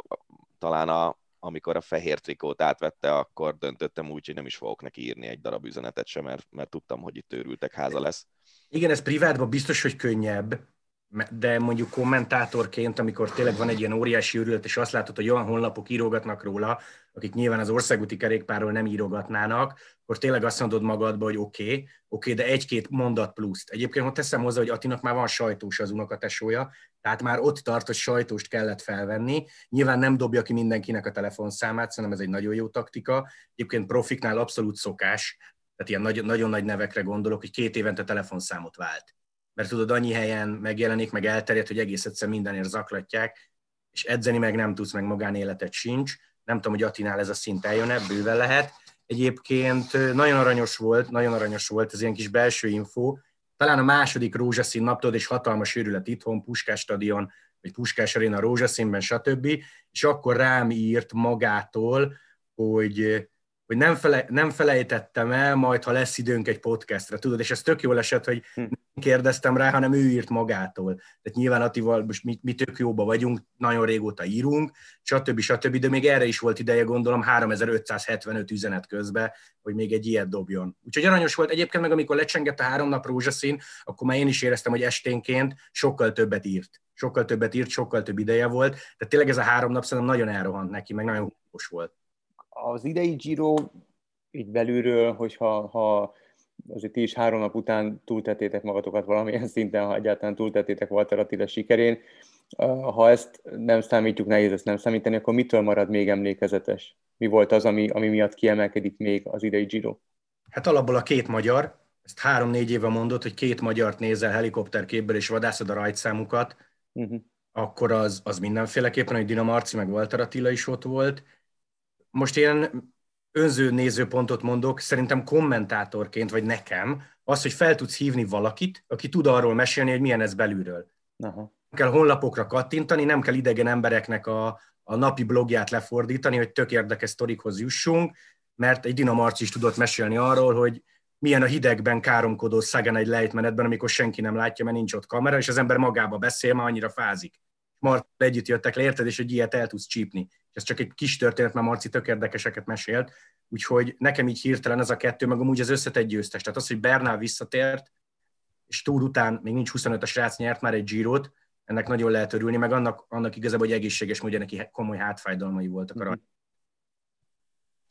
talán a, amikor a fehér trikót átvette, akkor döntöttem úgy, hogy nem is fogok neki írni egy darab üzenetet sem, mert, mert tudtam, hogy itt őrültek háza lesz. Igen, ez privátban biztos, hogy könnyebb, de mondjuk kommentátorként, amikor tényleg van egy ilyen óriási őrület, és azt látod, hogy olyan honlapok írogatnak róla, akik nyilván az országúti kerékpárról nem írogatnának, akkor tényleg azt mondod magadba, hogy oké, okay, oké, okay, de egy-két mondat pluszt. Egyébként ott teszem hozzá, hogy Atinak már van sajtós az unokatesója, tehát már ott tart, hogy sajtóst kellett felvenni. Nyilván nem dobja ki mindenkinek a telefonszámát, szerintem ez egy nagyon jó taktika. Egyébként profiknál abszolút szokás, tehát ilyen nagyon, nagyon nagy nevekre gondolok, hogy két évente telefonszámot vált mert tudod, annyi helyen megjelenik, meg elterjed, hogy egész egyszer mindenért zaklatják, és edzeni meg nem tudsz, meg magánéletet sincs. Nem tudom, hogy Atinál ez a szint eljön bőven lehet. Egyébként nagyon aranyos volt, nagyon aranyos volt ez ilyen kis belső info. Talán a második rózsaszín naptól és hatalmas őrület itthon, Puskás stadion, vagy Puskás aréna rózsaszínben, stb. És akkor rám írt magától, hogy hogy nem, fele, nem felejtettem el, majd ha lesz időnk egy podcastra, tudod, és ez tök jól esett, hogy hm. nem kérdeztem rá, hanem ő írt magától. Tehát nyilván Attival most mi, mi tök jóba vagyunk, nagyon régóta írunk, stb. stb. De még erre is volt ideje, gondolom, 3575 üzenet közben, hogy még egy ilyet dobjon. Úgyhogy aranyos volt. Egyébként meg amikor lecsengett a három nap rózsaszín, akkor már én is éreztem, hogy esténként sokkal többet írt. Sokkal többet írt, sokkal több ideje volt. Tehát tényleg ez a három nap szerintem nagyon elrohant neki, meg nagyon húzós volt az idei Giro így belülről, hogyha ha azért ti is három nap után túltetétek magatokat valamilyen szinten, ha egyáltalán túltetétek Walter Attila sikerén, ha ezt nem számítjuk, nehéz ezt nem számítani, akkor mitől marad még emlékezetes? Mi volt az, ami, ami miatt kiemelkedik még az idei Giro? Hát alapból a két magyar, ezt három-négy éve mondott, hogy két magyart nézel helikopterképből és vadászod a rajtszámukat, uh-huh. akkor az, az mindenféleképpen, hogy Dina Marci meg Walter Attila is ott volt, most ilyen önző nézőpontot mondok, szerintem kommentátorként, vagy nekem, az, hogy fel tudsz hívni valakit, aki tud arról mesélni, hogy milyen ez belülről. Aha. Nem kell honlapokra kattintani, nem kell idegen embereknek a, a napi blogját lefordítani, hogy tök érdekes sztorikhoz jussunk, mert egy Dina Marci is tudott mesélni arról, hogy milyen a hidegben káromkodó Szagen egy lejtmenetben, amikor senki nem látja, mert nincs ott kamera, és az ember magába beszél, már annyira fázik. Mart együtt jöttek le, érted, és egy ilyet el tudsz csípni. Ez csak egy kis történet, mert Marci tök érdekeseket mesélt, úgyhogy nekem így hirtelen ez a kettő, meg amúgy az összetett győztes. Tehát az, hogy Bernál visszatért, és túl után még nincs 25 a srác, nyert már egy Girot, ennek nagyon lehet örülni, meg annak, annak igazából, hogy egészséges módja neki komoly hátfájdalmai voltak rajt.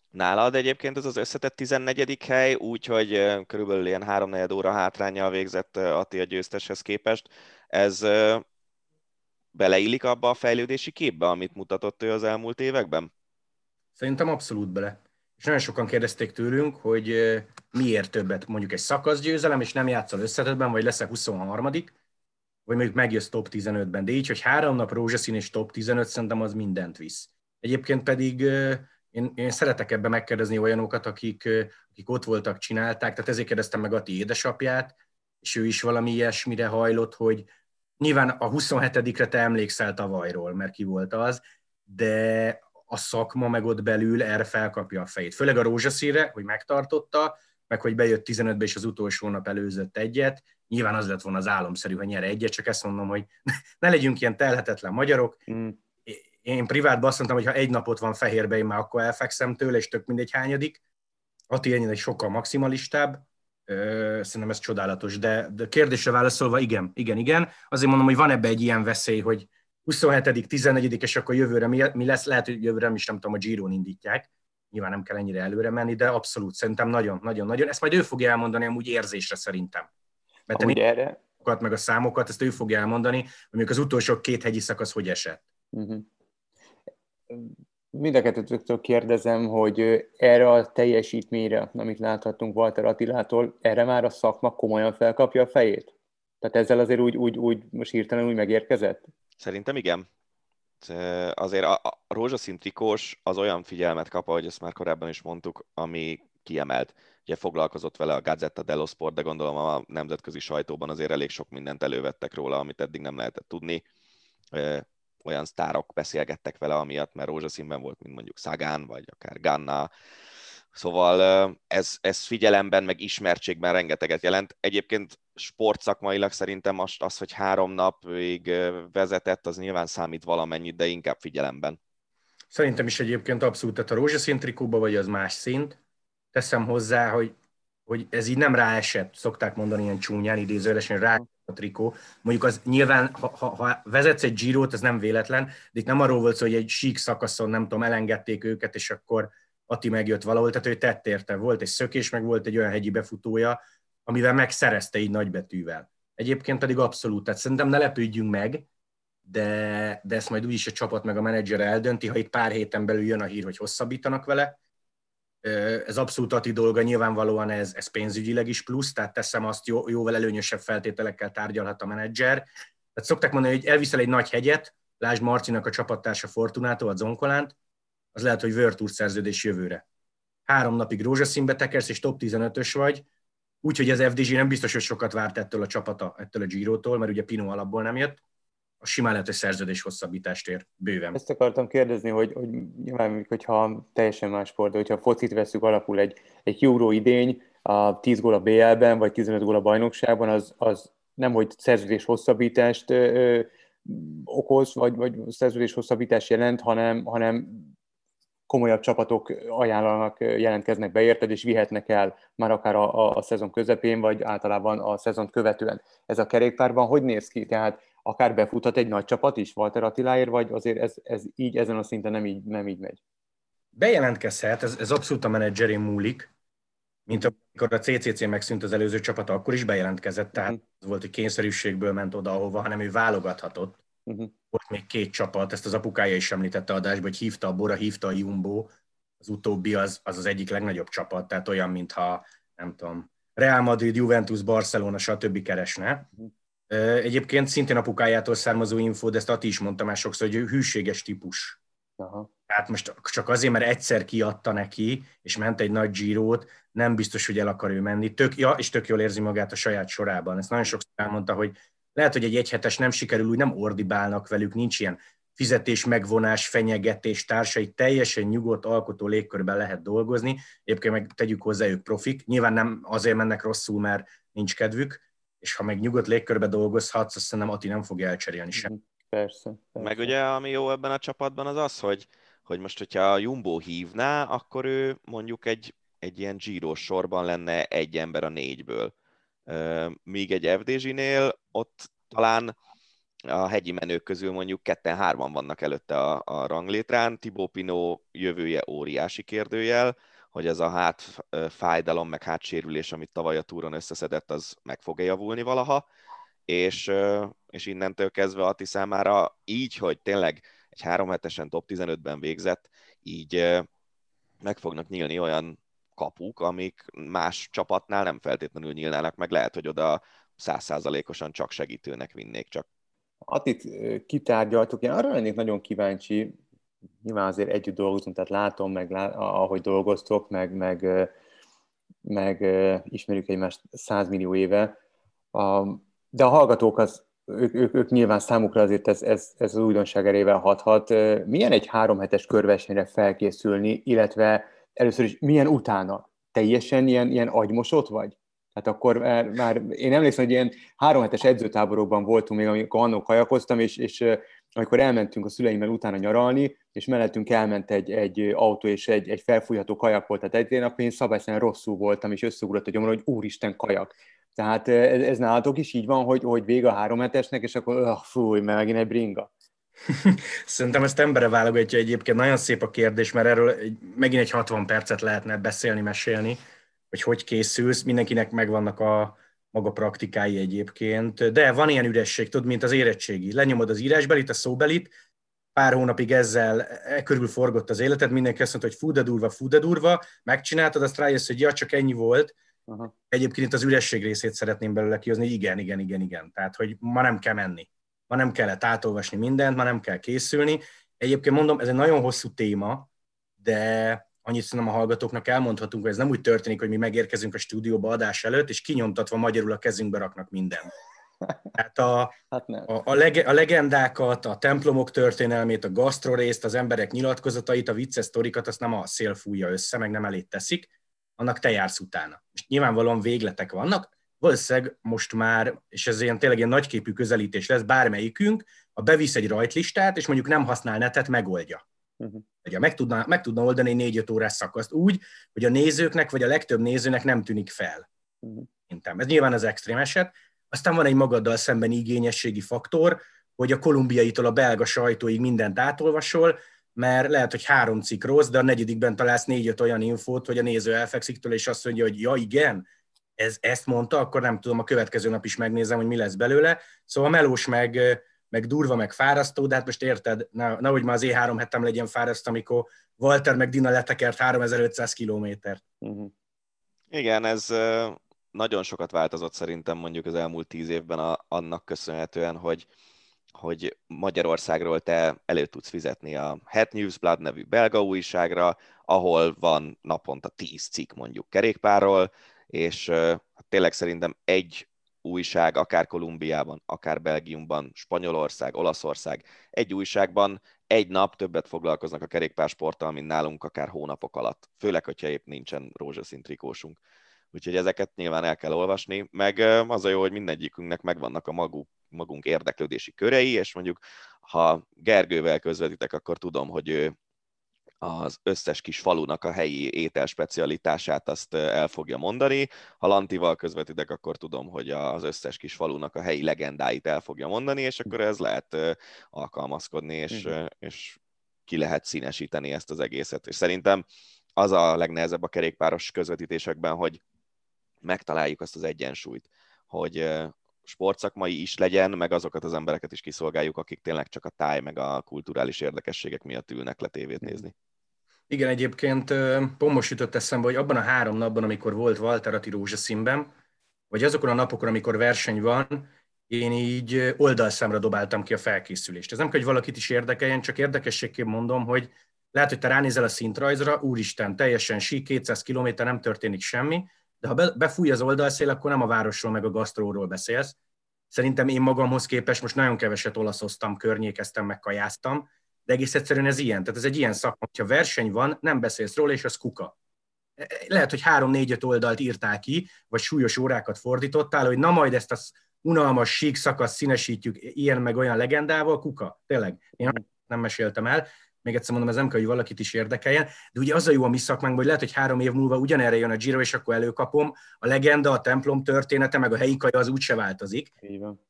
Nálad egyébként ez az összetett 14. hely, úgyhogy körülbelül ilyen 3 óra hátrányjal végzett Ati a győzteshez képest. Ez beleillik abba a fejlődési képbe, amit mutatott ő az elmúlt években? Szerintem abszolút bele. És nagyon sokan kérdezték tőlünk, hogy miért többet, mondjuk egy szakaszgyőzelem, és nem játszol összetetben, vagy lesz-e 23 vagy mondjuk megjössz top 15-ben. De így, hogy három nap rózsaszín és top 15, szerintem az mindent visz. Egyébként pedig én, én szeretek ebbe megkérdezni olyanokat, akik, akik ott voltak, csinálták, tehát ezért kérdeztem meg Ati édesapját, és ő is valami ilyesmire hajlott, hogy nyilván a 27-re te emlékszel tavalyról, mert ki volt az, de a szakma meg ott belül erre felkapja a fejét. Főleg a rózsaszínre, hogy megtartotta, meg hogy bejött 15-be és az utolsó nap előzött egyet. Nyilván az lett volna az álomszerű, hogy nyere egyet, csak ezt mondom, hogy (laughs) ne legyünk ilyen telhetetlen magyarok. Mm. Én privátban azt mondtam, hogy ha egy napot van fehérbe, én már akkor elfekszem tőle, és tök mindegy hányadik. Ati ennyire sokkal maximalistább, szerintem ez csodálatos, de, de kérdésre válaszolva igen, igen, igen. Azért mondom, hogy van ebbe egy ilyen veszély, hogy 27 14 és akkor jövőre mi, mi lesz, lehet, hogy jövőre is nem tudom, a Giron indítják, nyilván nem kell ennyire előre menni, de abszolút szerintem nagyon, nagyon, nagyon. Ezt majd ő fogja elmondani amúgy érzésre szerintem. Mert amúgy erre... meg a számokat, ezt ő fogja elmondani, hogy az utolsó két hegyi szakasz hogy esett. Uh-huh mind a kettőtöktől kérdezem, hogy erre a teljesítményre, amit láthattunk Walter Attilától, erre már a szakma komolyan felkapja a fejét? Tehát ezzel azért úgy, úgy, úgy most hirtelen úgy megérkezett? Szerintem igen. Azért a, a rózsaszín trikós az olyan figyelmet kap, ahogy ezt már korábban is mondtuk, ami kiemelt. Ugye foglalkozott vele a Gazzetta dello Sport, de gondolom a nemzetközi sajtóban azért elég sok mindent elővettek róla, amit eddig nem lehetett tudni olyan sztárok beszélgettek vele amiatt, mert rózsaszínben volt, mint mondjuk Szagán, vagy akár Ganna. Szóval ez, ez figyelemben, meg ismertségben rengeteget jelent. Egyébként sportszakmailag szerintem most az, hogy három napig vezetett, az nyilván számít valamennyit, de inkább figyelemben. Szerintem is egyébként abszolút, tehát a rózsaszín trikóba vagy az más szint. Teszem hozzá, hogy, hogy ez így nem ráesett, szokták mondani ilyen csúnyán, idézőjelesen rá a trikó. Mondjuk az nyilván, ha, ha, ha vezetsz egy Girot, ez nem véletlen, de itt nem arról volt szó, hogy egy sík szakaszon, nem tudom, elengedték őket, és akkor Ati megjött valahol, tehát ő tett érte. Volt egy szökés, meg volt egy olyan hegyi befutója, amivel megszerezte így nagybetűvel. Egyébként pedig abszolút, tehát szerintem ne lepődjünk meg, de, de ezt majd úgyis a csapat meg a menedzser eldönti, ha itt pár héten belül jön a hír, hogy hosszabbítanak vele, ez abszolút Ati dolga, nyilvánvalóan ez, ez pénzügyileg is plusz, tehát teszem azt, jó, jóval előnyösebb feltételekkel tárgyalhat a menedzser. Tehát szokták mondani, hogy elviszel egy nagy hegyet, lásd Marcinak a csapattársa Fortunato, a Zonkolánt, az lehet, hogy Tour szerződés jövőre. Három napig rózsaszínbe tekersz, és top 15-ös vagy, úgyhogy az FDG nem biztos, hogy sokat várt ettől a csapata, ettől a Giro-tól, mert ugye Pino alapból nem jött, a simán lehet, hogy szerződés hosszabbítást ér bőven. Ezt akartam kérdezni, hogy, hogy nyilván, hogyha teljesen más sport, de hogyha focit veszük alapul egy, egy Euro idény, a 10 gól a BL-ben, vagy 15 gól a bajnokságban, az, az nem, hogy szerződés hosszabbítást ö, ö, okoz, vagy, vagy szerződés hosszabbítás jelent, hanem, hanem komolyabb csapatok ajánlanak, jelentkeznek be érted, és vihetnek el már akár a, a, a szezon közepén, vagy általában a szezon követően. Ez a kerékpárban hogy néz ki? Tehát akár befuthat egy nagy csapat is Walter Attiláért, vagy azért ez, ez így ezen a szinten nem így, nem így megy? Bejelentkezhet, ez, ez abszolút a menedzserén múlik, mint amikor a CCC megszűnt az előző csapata, akkor is bejelentkezett, tehát uh-huh. az volt, hogy kényszerűségből ment oda, ahova, hanem ő válogathatott. Uh-huh. Volt még két csapat, ezt az apukája is említette adásban, hogy hívta a Bora, hívta a Jumbo, az utóbbi az, az az egyik legnagyobb csapat, tehát olyan, mintha, nem tudom, Real Madrid, Juventus, Barcelona, stb. keresne. Uh-huh. Egyébként szintén apukájától származó info, de ezt Ati is mondta már sokszor, hogy ő hűséges típus. Aha. Tehát most csak azért, mert egyszer kiadta neki, és ment egy nagy gyírót, nem biztos, hogy el akar ő menni. Tök, ja, és tök jól érzi magát a saját sorában. Ezt nagyon sokszor elmondta, hogy lehet, hogy egy egyhetes nem sikerül, úgy nem ordibálnak velük, nincs ilyen fizetés, megvonás, fenyegetés társai, teljesen nyugodt, alkotó légkörben lehet dolgozni. Egyébként meg tegyük hozzá, ők profik. Nyilván nem azért mennek rosszul, mert nincs kedvük, és ha meg nyugodt légkörbe dolgozhatsz, azt szerintem Ati nem fog elcserélni sem. Mhm. Persze, persze. Meg ugye, ami jó ebben a csapatban az az, hogy, hogy most, hogyha a Jumbo hívná, akkor ő mondjuk egy, egy ilyen Giro sorban lenne egy ember a négyből. Míg egy FDZ-nél ott talán a hegyi menők közül mondjuk ketten-hárman vannak előtte a, a ranglétrán. Tibó Pinó jövője óriási kérdőjel, hogy ez a hát fájdalom, meg hátsérülés, amit tavaly a túron összeszedett, az meg fog-e javulni valaha, és, és innentől kezdve Ati számára így, hogy tényleg egy három hetesen top 15-ben végzett, így meg fognak nyílni olyan kapuk, amik más csapatnál nem feltétlenül nyílnának, meg lehet, hogy oda százszázalékosan csak segítőnek vinnék, csak Atit kitárgyaltuk, én arra lennék nagyon kíváncsi, nyilván azért együtt dolgozunk, tehát látom, meg ahogy dolgoztok, meg, meg, meg ismerjük egymást százmillió éve, de a hallgatók az, ők, ők, ők nyilván számukra azért ez, ez, ez az újdonság erével hathat. Milyen egy három hetes körversenyre felkészülni, illetve először is milyen utána? Teljesen ilyen, ilyen agymosott vagy? Hát akkor már, már én emlékszem, hogy ilyen három hetes edzőtáborokban voltunk még, amikor annól kajakoztam, és, és amikor elmentünk a szüleimmel utána nyaralni, és mellettünk elment egy, egy autó és egy, egy felfújható kajak volt, tehát egy, akkor én szabályszerűen rosszul voltam, és összeugrott a gyomor, hogy úristen kajak. Tehát ez, ez nálatok is így van, hogy, hogy vége a három hetesnek, és akkor oh, fúj, mert megint egy bringa. (laughs) Szerintem ezt embere válogatja egyébként. Nagyon szép a kérdés, mert erről megint egy 60 percet lehetne beszélni, mesélni hogy hogy készülsz, mindenkinek megvannak a maga praktikái egyébként, de van ilyen üresség, tudod, mint az érettségi. Lenyomod az írásbelit, a szóbelit, pár hónapig ezzel e körül forgott az életed, mindenki azt mondta, hogy fú de durva, fú de durva, megcsináltad, azt rájössz, hogy ja, csak ennyi volt. Aha. Egyébként itt az üresség részét szeretném belőle kihozni, hogy igen, igen, igen, igen. Tehát, hogy ma nem kell menni. Ma nem kellett átolvasni mindent, ma nem kell készülni. Egyébként mondom, ez egy nagyon hosszú téma, de annyit szerintem a hallgatóknak elmondhatunk, hogy ez nem úgy történik, hogy mi megérkezünk a stúdióba adás előtt, és kinyomtatva magyarul a kezünkbe raknak mindent. Tehát a, hát a, a, lege, a legendákat, a templomok történelmét, a gasztrorészt, az emberek nyilatkozatait, a vicces sztorikat, azt nem a szél fújja össze, meg nem elét teszik, annak te jársz utána. És nyilvánvalóan végletek vannak, valószínűleg most már, és ez ilyen tényleg ilyen nagyképű közelítés lesz, bármelyikünk, ha bevisz egy rajtlistát, és mondjuk nem használ netet, megoldja. Uh-huh. Ugye meg tudna, meg tudna oldani négy-öt órás szakaszt úgy, hogy a nézőknek, vagy a legtöbb nézőnek nem tűnik fel. Uh-huh. Ez nyilván az extrém eset. Aztán van egy magaddal szemben igényességi faktor, hogy a kolumbiaitól a belga sajtóig mindent átolvasol, mert lehet, hogy három cikk rossz, de a negyedikben találsz négy-öt olyan infót, hogy a néző elfekszik tőle, és azt mondja, hogy ja, igen, ez, ezt mondta, akkor nem tudom, a következő nap is megnézem, hogy mi lesz belőle. Szóval melós meg meg durva, meg fárasztó, de hát most érted, nehogy már az E3 hetem legyen fárasztó, amikor Walter meg Dina letekert 3500 kilométert. Uh-huh. Igen, ez nagyon sokat változott szerintem mondjuk az elmúlt tíz évben a, annak köszönhetően, hogy hogy Magyarországról te elő tudsz fizetni a Het Newsblad nevű belga újságra, ahol van naponta tíz cikk mondjuk kerékpárról, és hát tényleg szerintem egy újság, akár Kolumbiában, akár Belgiumban, Spanyolország, Olaszország, egy újságban egy nap többet foglalkoznak a kerékpársporttal, mint nálunk akár hónapok alatt. Főleg, hogyha épp nincsen rózsaszín trikósunk. Úgyhogy ezeket nyilván el kell olvasni, meg az a jó, hogy mindegyikünknek megvannak a maguk, magunk érdeklődési körei, és mondjuk ha Gergővel közvetítek, akkor tudom, hogy ő az összes kis falunak a helyi ételspecialitását azt el fogja mondani. Ha Lantival közvetítek, akkor tudom, hogy az összes kis falunak a helyi legendáit el fogja mondani, és akkor ez lehet alkalmazkodni, és, uh-huh. és ki lehet színesíteni ezt az egészet. És szerintem az a legnehezebb a kerékpáros közvetítésekben, hogy megtaláljuk azt az egyensúlyt, hogy sportszakmai is legyen, meg azokat az embereket is kiszolgáljuk, akik tényleg csak a táj, meg a kulturális érdekességek miatt ülnek le tévét nézni. Igen, egyébként pont jutott eszembe, hogy abban a három napban, amikor volt Walter Ati rózsaszínben, vagy azokon a napokon, amikor verseny van, én így oldalszámra dobáltam ki a felkészülést. Ez nem kell, hogy valakit is érdekeljen, csak érdekességként mondom, hogy lehet, hogy te ránézel a szintrajzra, úristen, teljesen sí, 200 km nem történik semmi, de ha befúj az oldalszél, akkor nem a városról meg a gasztróról beszélsz. Szerintem én magamhoz képest most nagyon keveset olaszoztam, környékeztem, meg kajáztam, de egész egyszerűen ez ilyen. Tehát ez egy ilyen szakma, hogyha verseny van, nem beszélsz róla, és az kuka. E, e, lehet, hogy három-négy-öt oldalt írtál ki, vagy súlyos órákat fordítottál, hogy na majd ezt a unalmas sík szakasz színesítjük ilyen meg olyan legendával, kuka. Tényleg, én nem meséltem el. Még egyszer mondom, ez nem kell, hogy valakit is érdekeljen, de ugye az a jó a mi szakmánkban, hogy lehet, hogy három év múlva ugyanerre jön a Giro, és akkor előkapom, a legenda, a templom története, meg a helyi kaja az úgyse változik.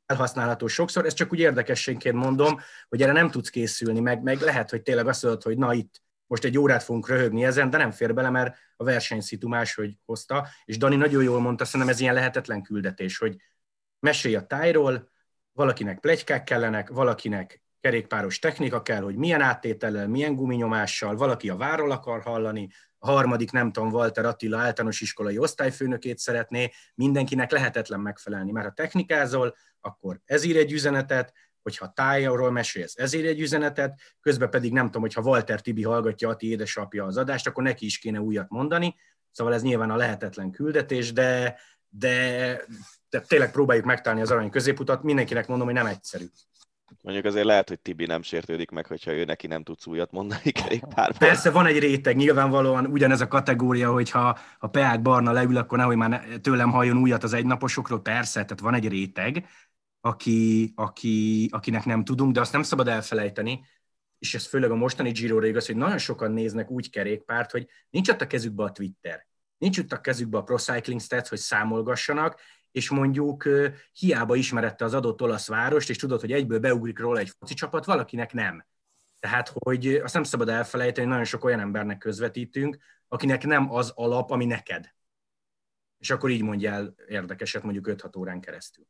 Elhasználható sokszor, ez csak úgy érdekességként mondom, hogy erre nem tudsz készülni, meg, meg lehet, hogy tényleg azt mondod, hogy na itt most egy órát fogunk röhögni ezen, de nem fér bele, mert a versenyszitu máshogy hozta, és Dani nagyon jól mondta, szerintem ez ilyen lehetetlen küldetés, hogy mesélj a tájról, valakinek plegykák kellenek, valakinek kerékpáros technika kell, hogy milyen áttétellel, milyen guminyomással, valaki a váról akar hallani, a harmadik, nem tudom, Walter Attila általános iskolai osztályfőnökét szeretné, mindenkinek lehetetlen megfelelni, mert ha technikázol, akkor ez ír egy üzenetet, hogyha tájról mesélsz, ez ír egy üzenetet, közben pedig nem tudom, hogyha Walter Tibi hallgatja Ati édesapja az adást, akkor neki is kéne újat mondani, szóval ez nyilván a lehetetlen küldetés, de, de, de tényleg próbáljuk megtalálni az arany középutat, mindenkinek mondom, hogy nem egyszerű. Mondjuk azért lehet, hogy Tibi nem sértődik meg, hogyha ő neki nem tudsz újat mondani (laughs) kerékpárban. Persze van egy réteg, nyilvánvalóan ugyanez a kategória, hogyha a Peák Barna leül, akkor nehogy már tőlem halljon újat az egynaposokról, persze, tehát van egy réteg, aki, aki, akinek nem tudunk, de azt nem szabad elfelejteni, és ez főleg a mostani Giro igaz, hogy nagyon sokan néznek úgy kerékpárt, hogy nincs ott a kezükbe a Twitter, nincs ott a kezükbe a Pro Cycling Stats, hogy számolgassanak, és mondjuk hiába ismerette az adott olasz várost, és tudod, hogy egyből beugrik róla egy foci csapat, valakinek nem. Tehát, hogy azt nem szabad elfelejteni, hogy nagyon sok olyan embernek közvetítünk, akinek nem az alap, ami neked. És akkor így mondjál érdekeset mondjuk 5-6 órán keresztül.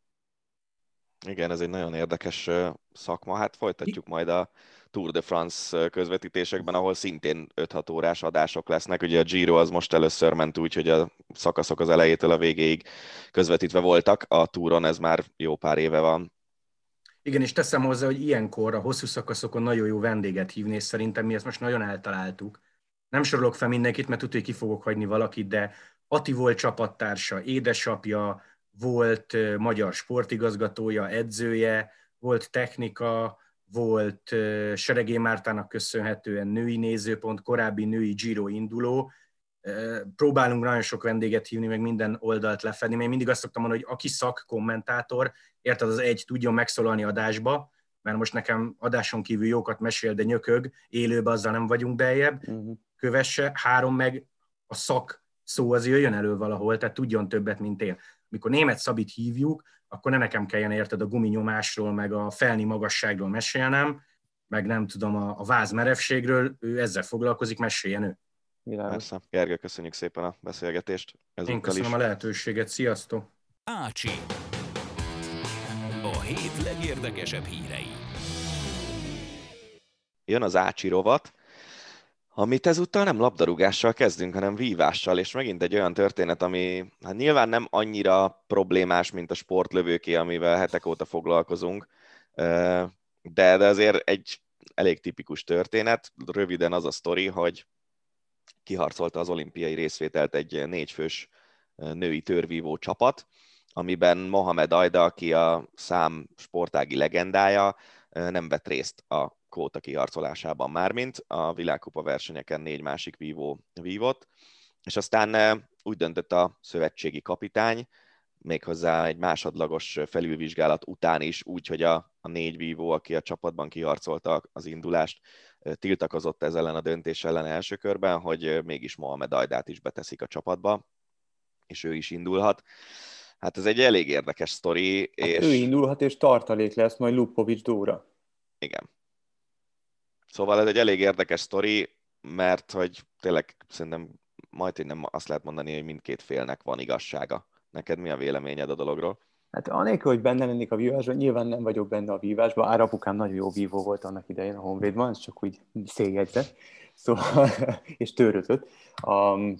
Igen, ez egy nagyon érdekes szakma. Hát folytatjuk majd a Tour de France közvetítésekben, ahol szintén 5-6 órás adások lesznek. Ugye a Giro az most először ment úgy, hogy a szakaszok az elejétől a végéig közvetítve voltak. A Touron ez már jó pár éve van. Igen, és teszem hozzá, hogy ilyenkor a hosszú szakaszokon nagyon jó vendéget hívni, és szerintem mi ezt most nagyon eltaláltuk. Nem sorolok fel mindenkit, mert tudja, hogy ki fogok hagyni valakit, de Ati volt csapattársa, édesapja, volt magyar sportigazgatója, edzője, volt technika, volt Seregé Mártának köszönhetően női nézőpont, korábbi női Giro induló. Próbálunk nagyon sok vendéget hívni, meg minden oldalt lefedni, mert én mindig azt szoktam mondani, hogy aki szakkommentátor, érted, az egy tudjon megszólalni adásba, mert most nekem adáson kívül jókat mesél, de nyökög, élőben azzal nem vagyunk beljebb, uh-huh. kövesse, három meg a szak szó az jöjjön elő valahol, tehát tudjon többet, mint én mikor német Szabit hívjuk, akkor ne nekem kelljen érted a guminyomásról, meg a felni magasságról mesélnem, meg nem tudom, a, a váz merevségről, ő ezzel foglalkozik, meséljen ő. Persze. Gergő, köszönjük szépen a beszélgetést. Én köszönöm is. a lehetőséget, sziasztok! Ácsi. A hét legérdekesebb hírei. Jön az Ácsi rovat, amit ezúttal nem labdarúgással kezdünk, hanem vívással, és megint egy olyan történet, ami hát nyilván nem annyira problémás, mint a sportlövőké, amivel hetek óta foglalkozunk, de, de azért egy elég tipikus történet. Röviden az a sztori, hogy kiharcolta az olimpiai részvételt egy négyfős női törvívó csapat, amiben Mohamed Ajda, aki a szám sportági legendája, nem vett részt a kvóta kiharcolásában mármint, a világkupa versenyeken négy másik vívó vívott, és aztán eh, úgy döntött a szövetségi kapitány, méghozzá egy másodlagos felülvizsgálat után is, úgy, hogy a, a négy vívó, aki a csapatban kiharcolta az indulást, eh, tiltakozott ez ellen a döntés ellen első körben, hogy eh, mégis Mohamed Ajdát is beteszik a csapatba, és ő is indulhat. Hát ez egy elég érdekes sztori. Hát és... Ő indulhat, és tartalék lesz majd Lupovics Dóra. Igen. Szóval ez egy elég érdekes sztori, mert hogy tényleg szerintem majd nem azt lehet mondani, hogy mindkét félnek van igazsága. Neked mi a véleményed a dologról? Hát anélkül, hogy benne lennék a vívásban, nyilván nem vagyok benne a vívásban. Árapukám nagyon jó vívó volt annak idején a Honvédban, ez csak úgy széljegyzett. Szóval, (laughs) és törötött. Um,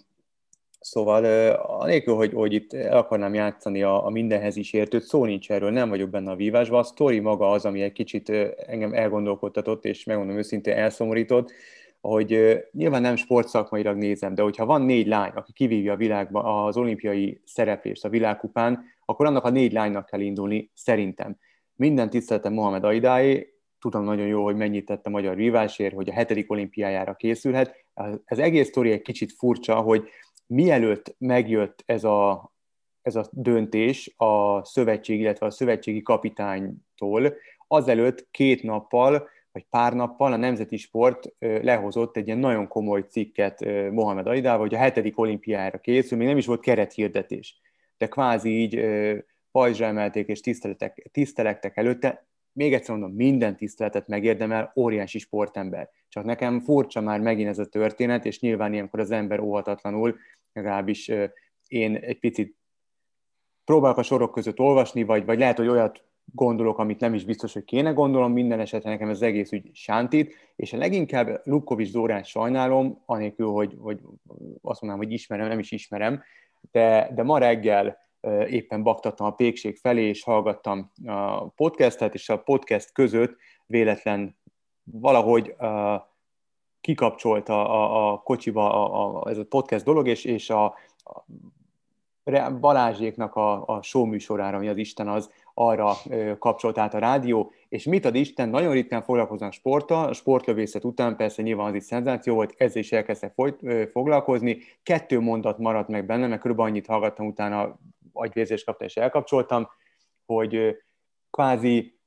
Szóval anélkül, hogy, hogy itt el akarnám játszani a, a mindenhez is értőt, szó nincs erről, nem vagyok benne a vívásban. A sztori maga az, ami egy kicsit engem elgondolkodtatott, és megmondom őszintén elszomorított, hogy nyilván nem sportszakmailag nézem, de hogyha van négy lány, aki kivívja a világban az olimpiai szereplést a világkupán, akkor annak a négy lánynak kell indulni, szerintem. Minden tiszteletem Mohamed Aidáé, tudom nagyon jó, hogy mennyit tett a magyar vívásért, hogy a hetedik olimpiájára készülhet. Ez egész sztori egy kicsit furcsa, hogy mielőtt megjött ez a, ez a döntés a szövetség, illetve a szövetségi kapitánytól, azelőtt két nappal vagy pár nappal a Nemzeti Sport lehozott egy ilyen nagyon komoly cikket Mohamed Aidával, hogy a hetedik olimpiára készül, még nem is volt kerethirdetés, de kvázi így pajzsra emelték és tiszteletek, tisztelektek előtte, még egyszer mondom, minden tiszteletet megérdemel, óriási sportember. Csak nekem furcsa már megint ez a történet, és nyilván ilyenkor az ember óhatatlanul, legalábbis én egy picit próbálok a sorok között olvasni, vagy, vagy lehet, hogy olyat gondolok, amit nem is biztos, hogy kéne gondolom, minden esetre nekem az egész ügy sántít, és a leginkább Lukkovics Zórát sajnálom, anélkül, hogy, hogy azt mondanám, hogy ismerem, nem is ismerem, de, de ma reggel éppen baktattam a pékség felé, és hallgattam a podcastet, és a podcast között véletlen valahogy uh, kikapcsolta a, a kocsiba a, a, ez a podcast dolog, és, és a, a Balázséknak a, a show műsorára, ami az Isten az, arra kapcsolt át a rádió, és mit ad Isten, nagyon ritkán foglalkoznak sporttal, a sportlövészet után persze nyilván az is szenzáció volt, ezzel is elkezdtek folyt, foglalkozni, kettő mondat maradt meg benne, mert körülbelül annyit hallgattam utána, agyvérzést kaptam és elkapcsoltam, hogy kvázi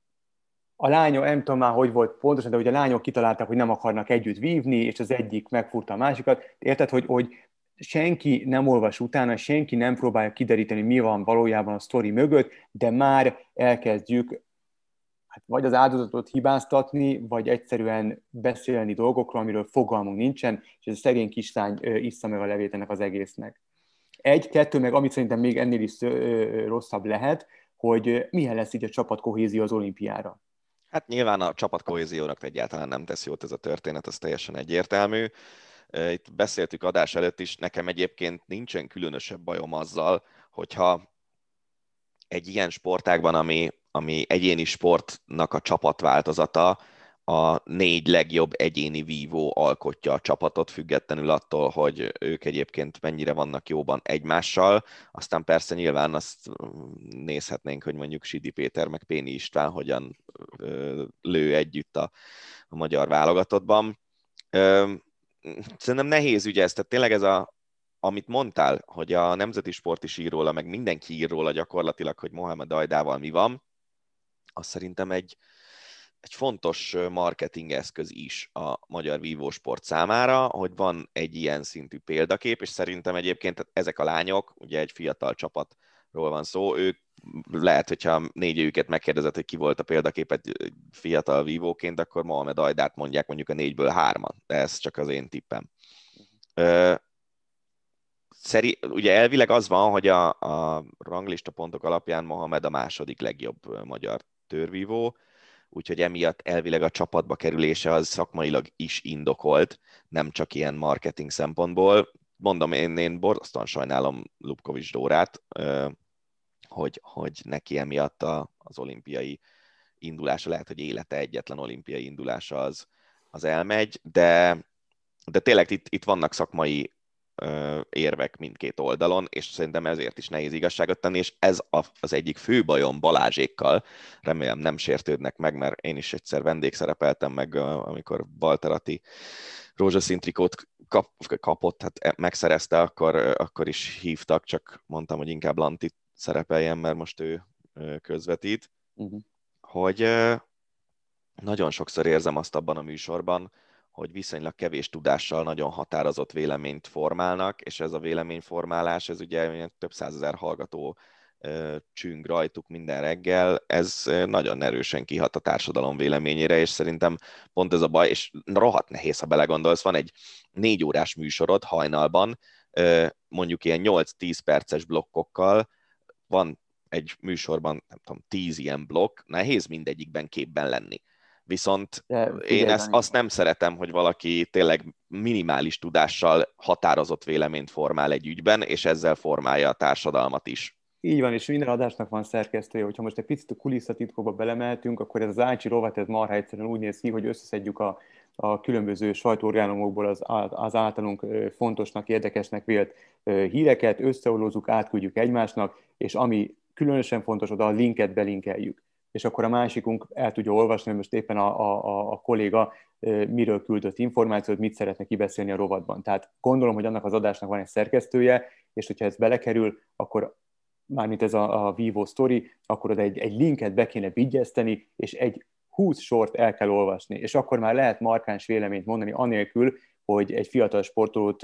a lányok, nem tudom már, hogy volt pontosan, de hogy a lányok kitalálták, hogy nem akarnak együtt vívni, és az egyik megfurta a másikat. Érted, hogy, hogy senki nem olvas utána, senki nem próbálja kideríteni, mi van valójában a sztori mögött, de már elkezdjük hát vagy az áldozatot hibáztatni, vagy egyszerűen beszélni dolgokról, amiről fogalmunk nincsen, és ez a szegény kislány issza meg a levét ennek az egésznek. Egy, kettő, meg amit szerintem még ennél is rosszabb lehet, hogy milyen lesz így a csapatkohézió az olimpiára. Hát nyilván a csapatkohéziónak egyáltalán nem tesz jót ez a történet, ez teljesen egyértelmű. Itt beszéltük adás előtt is, nekem egyébként nincsen különösebb bajom azzal, hogyha egy ilyen sportágban, ami, ami egyéni sportnak a csapatváltozata, a négy legjobb egyéni vívó alkotja a csapatot, függetlenül attól, hogy ők egyébként mennyire vannak jóban egymással. Aztán persze nyilván azt nézhetnénk, hogy mondjuk Sidi Péter meg Péni István hogyan lő együtt a, a magyar válogatottban szerintem nehéz ügy ez, tehát tényleg ez a, amit mondtál, hogy a Nemzeti Sport is ír róla, meg mindenki ír róla gyakorlatilag, hogy Mohamed Ajdával mi van, az szerintem egy, egy fontos marketing eszköz is a magyar vívósport számára, hogy van egy ilyen szintű példakép, és szerintem egyébként ezek a lányok, ugye egy fiatal csapatról van szó, ők lehet, hogyha négy őket megkérdezett, hogy ki volt a példakép egy fiatal vívóként, akkor Mohamed Ajdát mondják mondjuk a négyből hárman, de ez csak az én tippem. Szeri, ugye elvileg az van, hogy a, a ranglista pontok alapján Mohamed a második legjobb magyar törvívó, úgyhogy emiatt elvileg a csapatba kerülése az szakmailag is indokolt, nem csak ilyen marketing szempontból. Mondom, én, én borzasztóan sajnálom Lubkovics Dórát, hogy, hogy neki emiatt a, az olimpiai indulása, lehet, hogy élete egyetlen olimpiai indulása az, az elmegy, de, de tényleg itt, itt vannak szakmai érvek mindkét oldalon, és szerintem ezért is nehéz igazságot tenni, és ez az egyik fő bajom Balázsékkal, remélem nem sértődnek meg, mert én is egyszer vendégszerepeltem meg, amikor Balterati rózsaszín trikót kap, kapott, hát e, megszerezte, akkor, akkor is hívtak, csak mondtam, hogy inkább Lantit szerepeljen, mert most ő közvetít, uh-huh. hogy nagyon sokszor érzem azt abban a műsorban, hogy viszonylag kevés tudással nagyon határozott véleményt formálnak, és ez a véleményformálás, ez ugye több százezer hallgató csüng rajtuk minden reggel, ez nagyon erősen kihat a társadalom véleményére, és szerintem pont ez a baj, és rohadt nehéz, ha belegondolsz, van egy négy órás műsorod hajnalban, mondjuk ilyen 8-10 perces blokkokkal, van egy műsorban, nem tudom, tíz ilyen blokk, nehéz mindegyikben képben lenni. Viszont De, én ezt, azt nem szeretem, hogy valaki tényleg minimális tudással határozott véleményt formál egy ügyben, és ezzel formálja a társadalmat is. Így van, és minden adásnak van szerkesztője. Hogyha most egy picit a kulisszatitkóba belemeltünk, akkor ez az Ácsi rovat, ez marha egyszerűen úgy néz ki, hogy összeszedjük a, a különböző sajtóorgánumokból az, az általunk fontosnak, érdekesnek vélt híreket, összeolózzuk, átküldjük egymásnak, és ami különösen fontos, oda a linket belinkeljük. És akkor a másikunk el tudja olvasni, hogy most éppen a, a, a kolléga miről küldött információt, mit szeretne kibeszélni a rovatban. Tehát gondolom, hogy annak az adásnak van egy szerkesztője, és hogyha ez belekerül, akkor mármint ez a, a Vivo Story, akkor oda egy, egy linket be kéne vigyezteni, és egy 20 sort el kell olvasni, és akkor már lehet markáns véleményt mondani, anélkül, hogy egy fiatal sportolót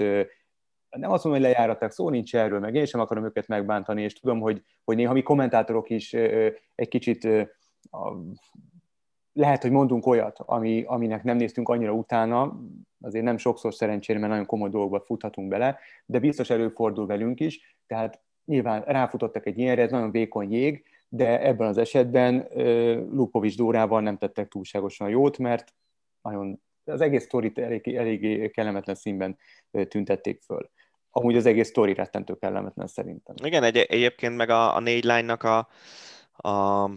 nem azt mondom, hogy lejáratták, szó nincs erről, meg én sem akarom őket megbántani, és tudom, hogy, hogy néha mi kommentátorok is egy kicsit lehet, hogy mondunk olyat, ami, aminek nem néztünk annyira utána, azért nem sokszor szerencsére, mert nagyon komoly dolgokba futhatunk bele, de biztos előfordul velünk is, tehát nyilván ráfutottak egy ilyenre, ez nagyon vékony jég, de ebben az esetben Lupovics Dórával nem tettek túlságosan jót, mert nagyon, az egész sztorit elég kellemetlen színben tüntették föl. Amúgy az egész sztori rettentő kellemetlen szerintem. Igen, egy, egyébként meg a, a négy lánynak a, a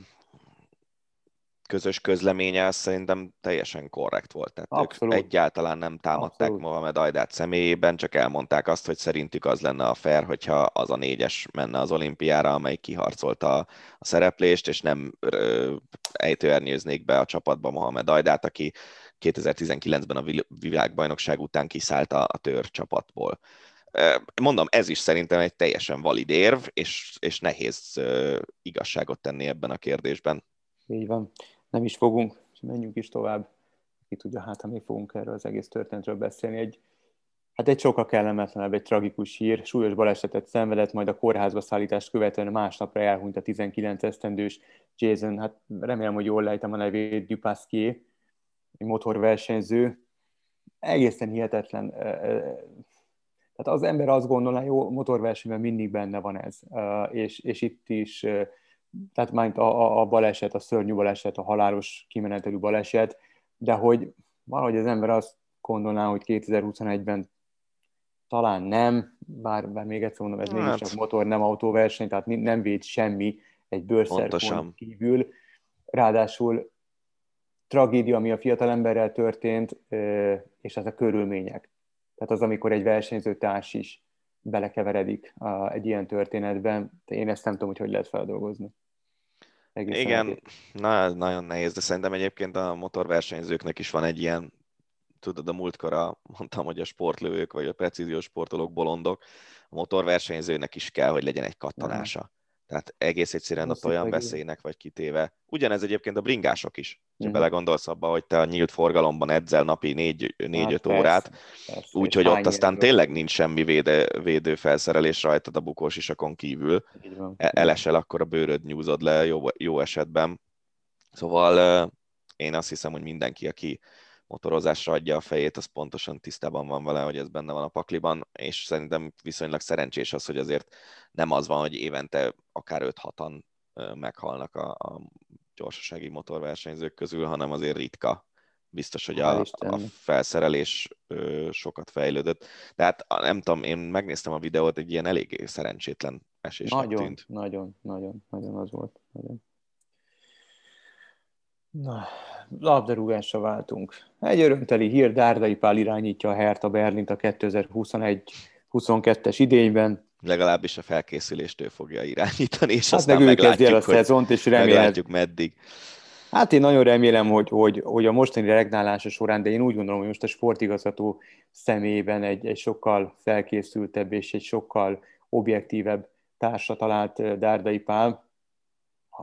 közös közleménye az szerintem teljesen korrekt volt. Tehát Abszolút. ők egyáltalán nem támadták Abszolút. Mohamed Ajdát személyében, csak elmondták azt, hogy szerintük az lenne a fair, hogyha az a négyes menne az olimpiára, amely kiharcolta a, a szereplést, és nem ejtőernyőznék be a csapatba Mohamed Ajdát, aki 2019-ben a világbajnokság után kiszállt a, a tör csapatból. Mondom, ez is szerintem egy teljesen valid érv, és, és nehéz igazságot tenni ebben a kérdésben. Így van nem is fogunk, és menjünk is tovább. Ki tudja, hát ha mi fogunk erről az egész történetről beszélni. Egy, hát egy sokkal kellemetlenebb, egy tragikus hír. Súlyos balesetet szenvedett, majd a kórházba szállítást követően másnapra elhunyt a 19 esztendős Jason, hát remélem, hogy jól lejtem a nevét, Dupasquier, egy motorversenyző. Egészen hihetetlen. Tehát az ember azt gondolná, jó, motorversenyben mindig benne van ez, és, és itt is tehát már a, a baleset, a szörnyű baleset, a halálos kimenetelű baleset, de hogy valahogy az ember azt gondolná, hogy 2021-ben talán nem, bár, bár még egyszer mondom, ez hát. mégis csak motor, nem autóverseny, tehát nem véd semmi egy bőrszerpont kívül. Ráadásul tragédia, ami a fiatal emberrel történt, és ez a körülmények. Tehát az, amikor egy versenyző társ is belekeveredik egy ilyen történetben, én ezt nem tudom, hogy hogy lehet feldolgozni. Egészen Igen, na, nagyon nehéz, de szerintem egyébként a motorversenyzőknek is van egy ilyen, tudod, a múltkor mondtam, hogy a sportlők vagy a precíziós sportolók bolondok, a motorversenyzőnek is kell, hogy legyen egy kattanása. Tehát egész egyszerűen ott olyan veszélynek vagy kitéve. Ugyanez egyébként a bringások is. Ha uh-huh. belegondolsz abba, hogy te a nyílt forgalomban edzel napi 4-5 hát órát, úgyhogy ott aztán tényleg nincs semmi véde, védő felszerelés rajtad a bukós isakon kívül. E, elesel, akkor a bőröd nyúzod le jó, jó esetben. Szóval én azt hiszem, hogy mindenki, aki motorozásra adja a fejét, az pontosan tisztában van vele, hogy ez benne van a pakliban, és szerintem viszonylag szerencsés az, hogy azért nem az van, hogy évente akár 5-6-an meghalnak a, a gyorsasági motorversenyzők közül, hanem azért ritka. Biztos, hogy a, a felszerelés ö, sokat fejlődött. Tehát nem tudom, én megnéztem a videót, egy ilyen elég szerencsétlen esésnek nagyon, tűnt. Nagyon, nagyon, nagyon az volt. Nagyon. Na, labdarúgásra váltunk. Egy örömteli hír, Dárdai Pál irányítja a Hertha Berlint a 2021-22-es idényben. Legalábbis a felkészülést ő fogja irányítani, és hát aztán meg ő kezdi el a szezont, és meglátjuk meddig. Hát én nagyon remélem, hogy, hogy, hogy a mostani regnálása során, de én úgy gondolom, hogy most a sportigazgató személyében egy, egy sokkal felkészültebb és egy sokkal objektívebb társa talált Dárdai Pál.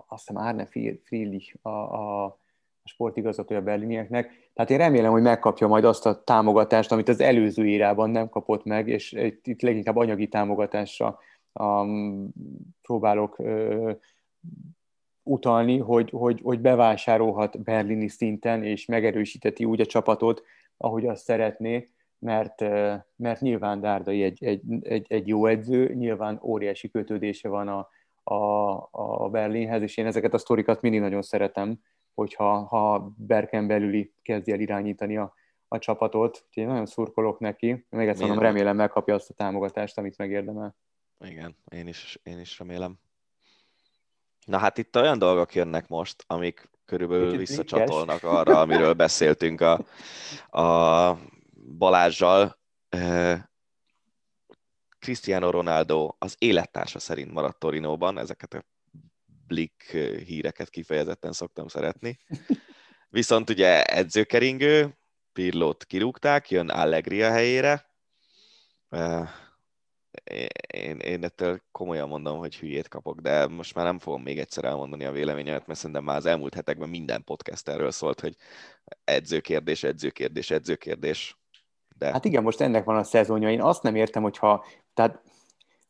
Azt hiszem Árne Friedrich a, a sportigazgatója a berlinieknek. Tehát én remélem, hogy megkapja majd azt a támogatást, amit az előző írában nem kapott meg, és itt leginkább anyagi támogatásra um, próbálok uh, utalni, hogy, hogy, hogy bevásárolhat berlini szinten, és megerősíteti úgy a csapatot, ahogy azt szeretné, mert, mert nyilván Dárdai egy, egy, egy, egy jó edző, nyilván óriási kötődése van a, a, a Berlinhez, és én ezeket a sztorikat mindig nagyon szeretem, hogyha ha Berken belüli kezdi el irányítani a, a csapatot. Úgyhogy én nagyon szurkolok neki. Még egyszer mondom, remélem megkapja azt a támogatást, amit megérdemel. Igen, én is, én is remélem. Na hát itt olyan dolgok jönnek most, amik körülbelül Kicsit visszacsatolnak arra, amiről beszéltünk a, a Balázsjal. Cristiano Ronaldo az élettársa szerint maradt Torinóban, ezeket a Blick híreket kifejezetten szoktam szeretni. (laughs) Viszont ugye edzőkeringő, Pirlót kirúgták, jön Allegri a helyére. én, én ettől komolyan mondom, hogy hülyét kapok, de most már nem fogom még egyszer elmondani a véleményemet, mert szerintem már az elmúlt hetekben minden podcast erről szólt, hogy edzőkérdés, edzőkérdés, edzőkérdés. De... Hát igen, most ennek van a szezonja. Én azt nem értem, hogyha, tehát,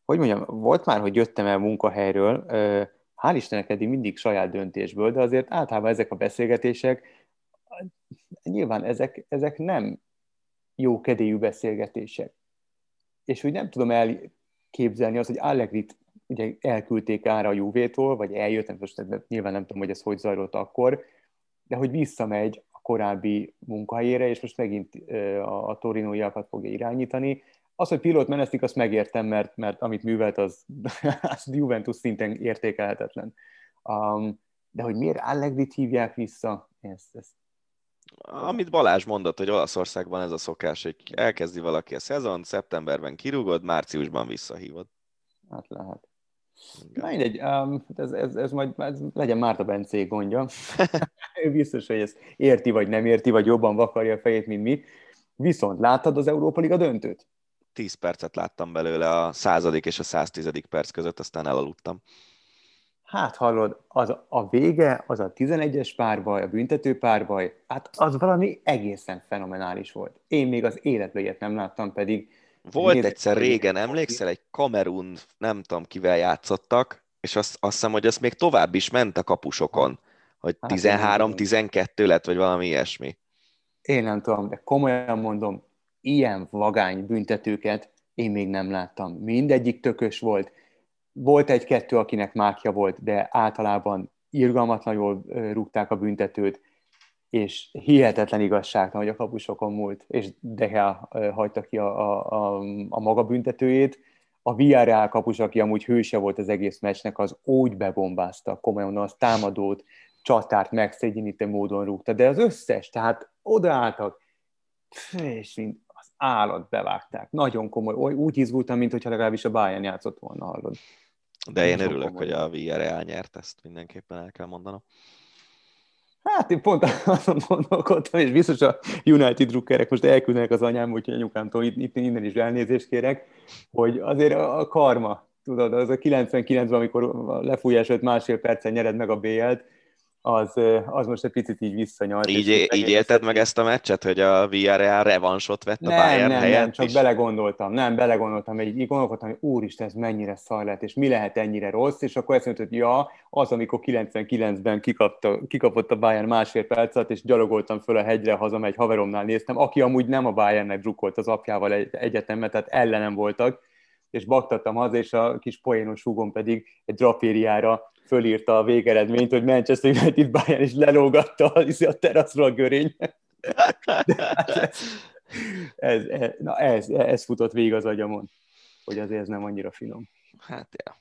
hogy mondjam, volt már, hogy jöttem el munkahelyről, hál' Istennek eddig mindig saját döntésből, de azért általában ezek a beszélgetések, nyilván ezek, ezek nem jó kedélyű beszélgetések. És úgy nem tudom elképzelni azt, hogy Allegrit ugye elküldték ára a Juvétól, vagy eljött, nem, most nyilván nem tudom, hogy ez hogy zajlott akkor, de hogy visszamegy a korábbi munkahelyére, és most megint a, a torinóiakat fogja irányítani. Az, hogy pilót menesztik, azt megértem, mert, mert amit művelt, az, (laughs) az Juventus szinten értékelhetetlen. Um, de hogy miért Allegrit hívják vissza, ezt, ezt amit Balázs mondott, hogy Olaszországban ez a szokás, hogy elkezdi valaki a szezon, szeptemberben kirúgod, márciusban visszahívod. Hát lehet. Na mindegy, um, ez, ez, ez majd ez legyen Márta Bencé gondja. (laughs) ő biztos, hogy ezt érti, vagy nem érti, vagy jobban vakarja a fejét, mint mi. Viszont láttad az Európa Liga döntőt? 10 percet láttam belőle a századik és a 110. perc között, aztán elaludtam. Hát hallod, az a vége, az a 11-es párbaj, a büntető párbaj, hát az valami egészen fenomenális volt. Én még az életben ilyet nem láttam, pedig... Volt nézd, egyszer régen, emlékszel, egy Kamerun, nem tudom kivel játszottak, és azt, azt hiszem, hogy az még tovább is ment a kapusokon, hogy 13-12 hát lett, vagy valami ilyesmi. Én nem tudom, de komolyan mondom, ilyen vagány büntetőket én még nem láttam. Mindegyik tökös volt, volt egy-kettő, akinek mákja volt, de általában irgalmatlan jól rúgták a büntetőt, és hihetetlen igazságtalan, hogy a kapusokon múlt, és Deha hagyta ki a, a, a, a maga büntetőjét. A Villarreal kapus, aki amúgy hőse volt az egész meccsnek, az úgy bebombázta, komolyan az támadót, csatárt megszégyenítő módon rúgta, de az összes, tehát odaálltak, és mind állat bevágták. Nagyon komoly, úgy izgultam, mint hogyha legalábbis a Bayern játszott volna, hallod. De én örülök, hogy a Villarreal nyert, ezt mindenképpen el kell mondanom. Hát én pont azon gondolkodtam, és biztos a United drukkerek most elküldenek az anyám, úgyhogy anyukámtól itt, itt innen is elnézést kérek, hogy azért a karma, tudod, az a 99-ben, amikor a lefújás előtt másfél percen nyered meg a BL-t, az, az most egy picit így visszanyalt. Így, így élted meg ezt a meccset, hogy a Villarreal revansot vett a nem, Bayern nem, helyett Nem, csak is? belegondoltam, nem, belegondoltam, így, így gondolkodtam, hogy úristen, ez mennyire szar lehet, és mi lehet ennyire rossz, és akkor mondta, hogy ja, az, amikor 99-ben kikapta, kikapott a Bayern másfél percet, és gyalogoltam föl a hegyre, haza egy haveromnál néztem, aki amúgy nem a Bayernnek drukkolt az apjával egy, egyetemben, tehát ellenem voltak, és baktattam haza, és a kis poénos húgom pedig egy drapériára fölírta a végeredményt, hogy Manchester United Bayern is lelógatta a, a teraszról a görény. Hát ez, ez, na ez, ez futott végig az agyamon, hogy azért ez nem annyira finom. Hát, ja.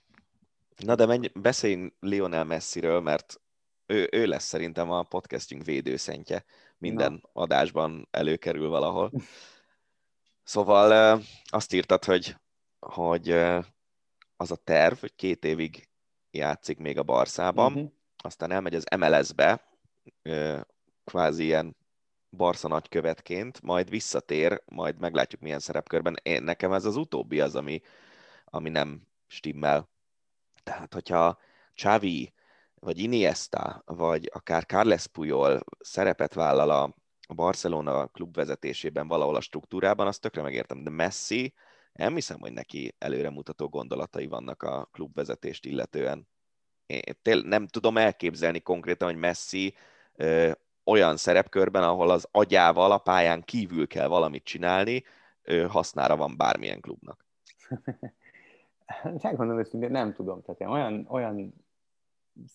Na de menj, beszéljünk Lionel Messiről, mert ő, ő lesz szerintem a podcastünk védőszentje. Minden Na. adásban előkerül valahol. Szóval azt írtad, hogy, hogy az a terv, hogy két évig játszik még a Barszában, uh-huh. aztán elmegy az MLS-be, kvázi ilyen Barca nagykövetként, majd visszatér, majd meglátjuk milyen szerepkörben. Én, nekem ez az utóbbi az, ami, ami nem stimmel. Tehát, hogyha Xavi, vagy Iniesta, vagy akár Carles Puyol szerepet vállal a, Barcelona klub vezetésében valahol a struktúrában, azt tökre megértem, de Messi, nem hiszem, hogy neki előremutató gondolatai vannak a klubvezetést illetően. Én nem tudom elképzelni konkrétan, hogy Messi ö, olyan szerepkörben, ahol az agyával a pályán kívül kell valamit csinálni, ö, hasznára van bármilyen klubnak. (laughs) Megmondom őszintén, nem tudom. Tehát én olyan, olyan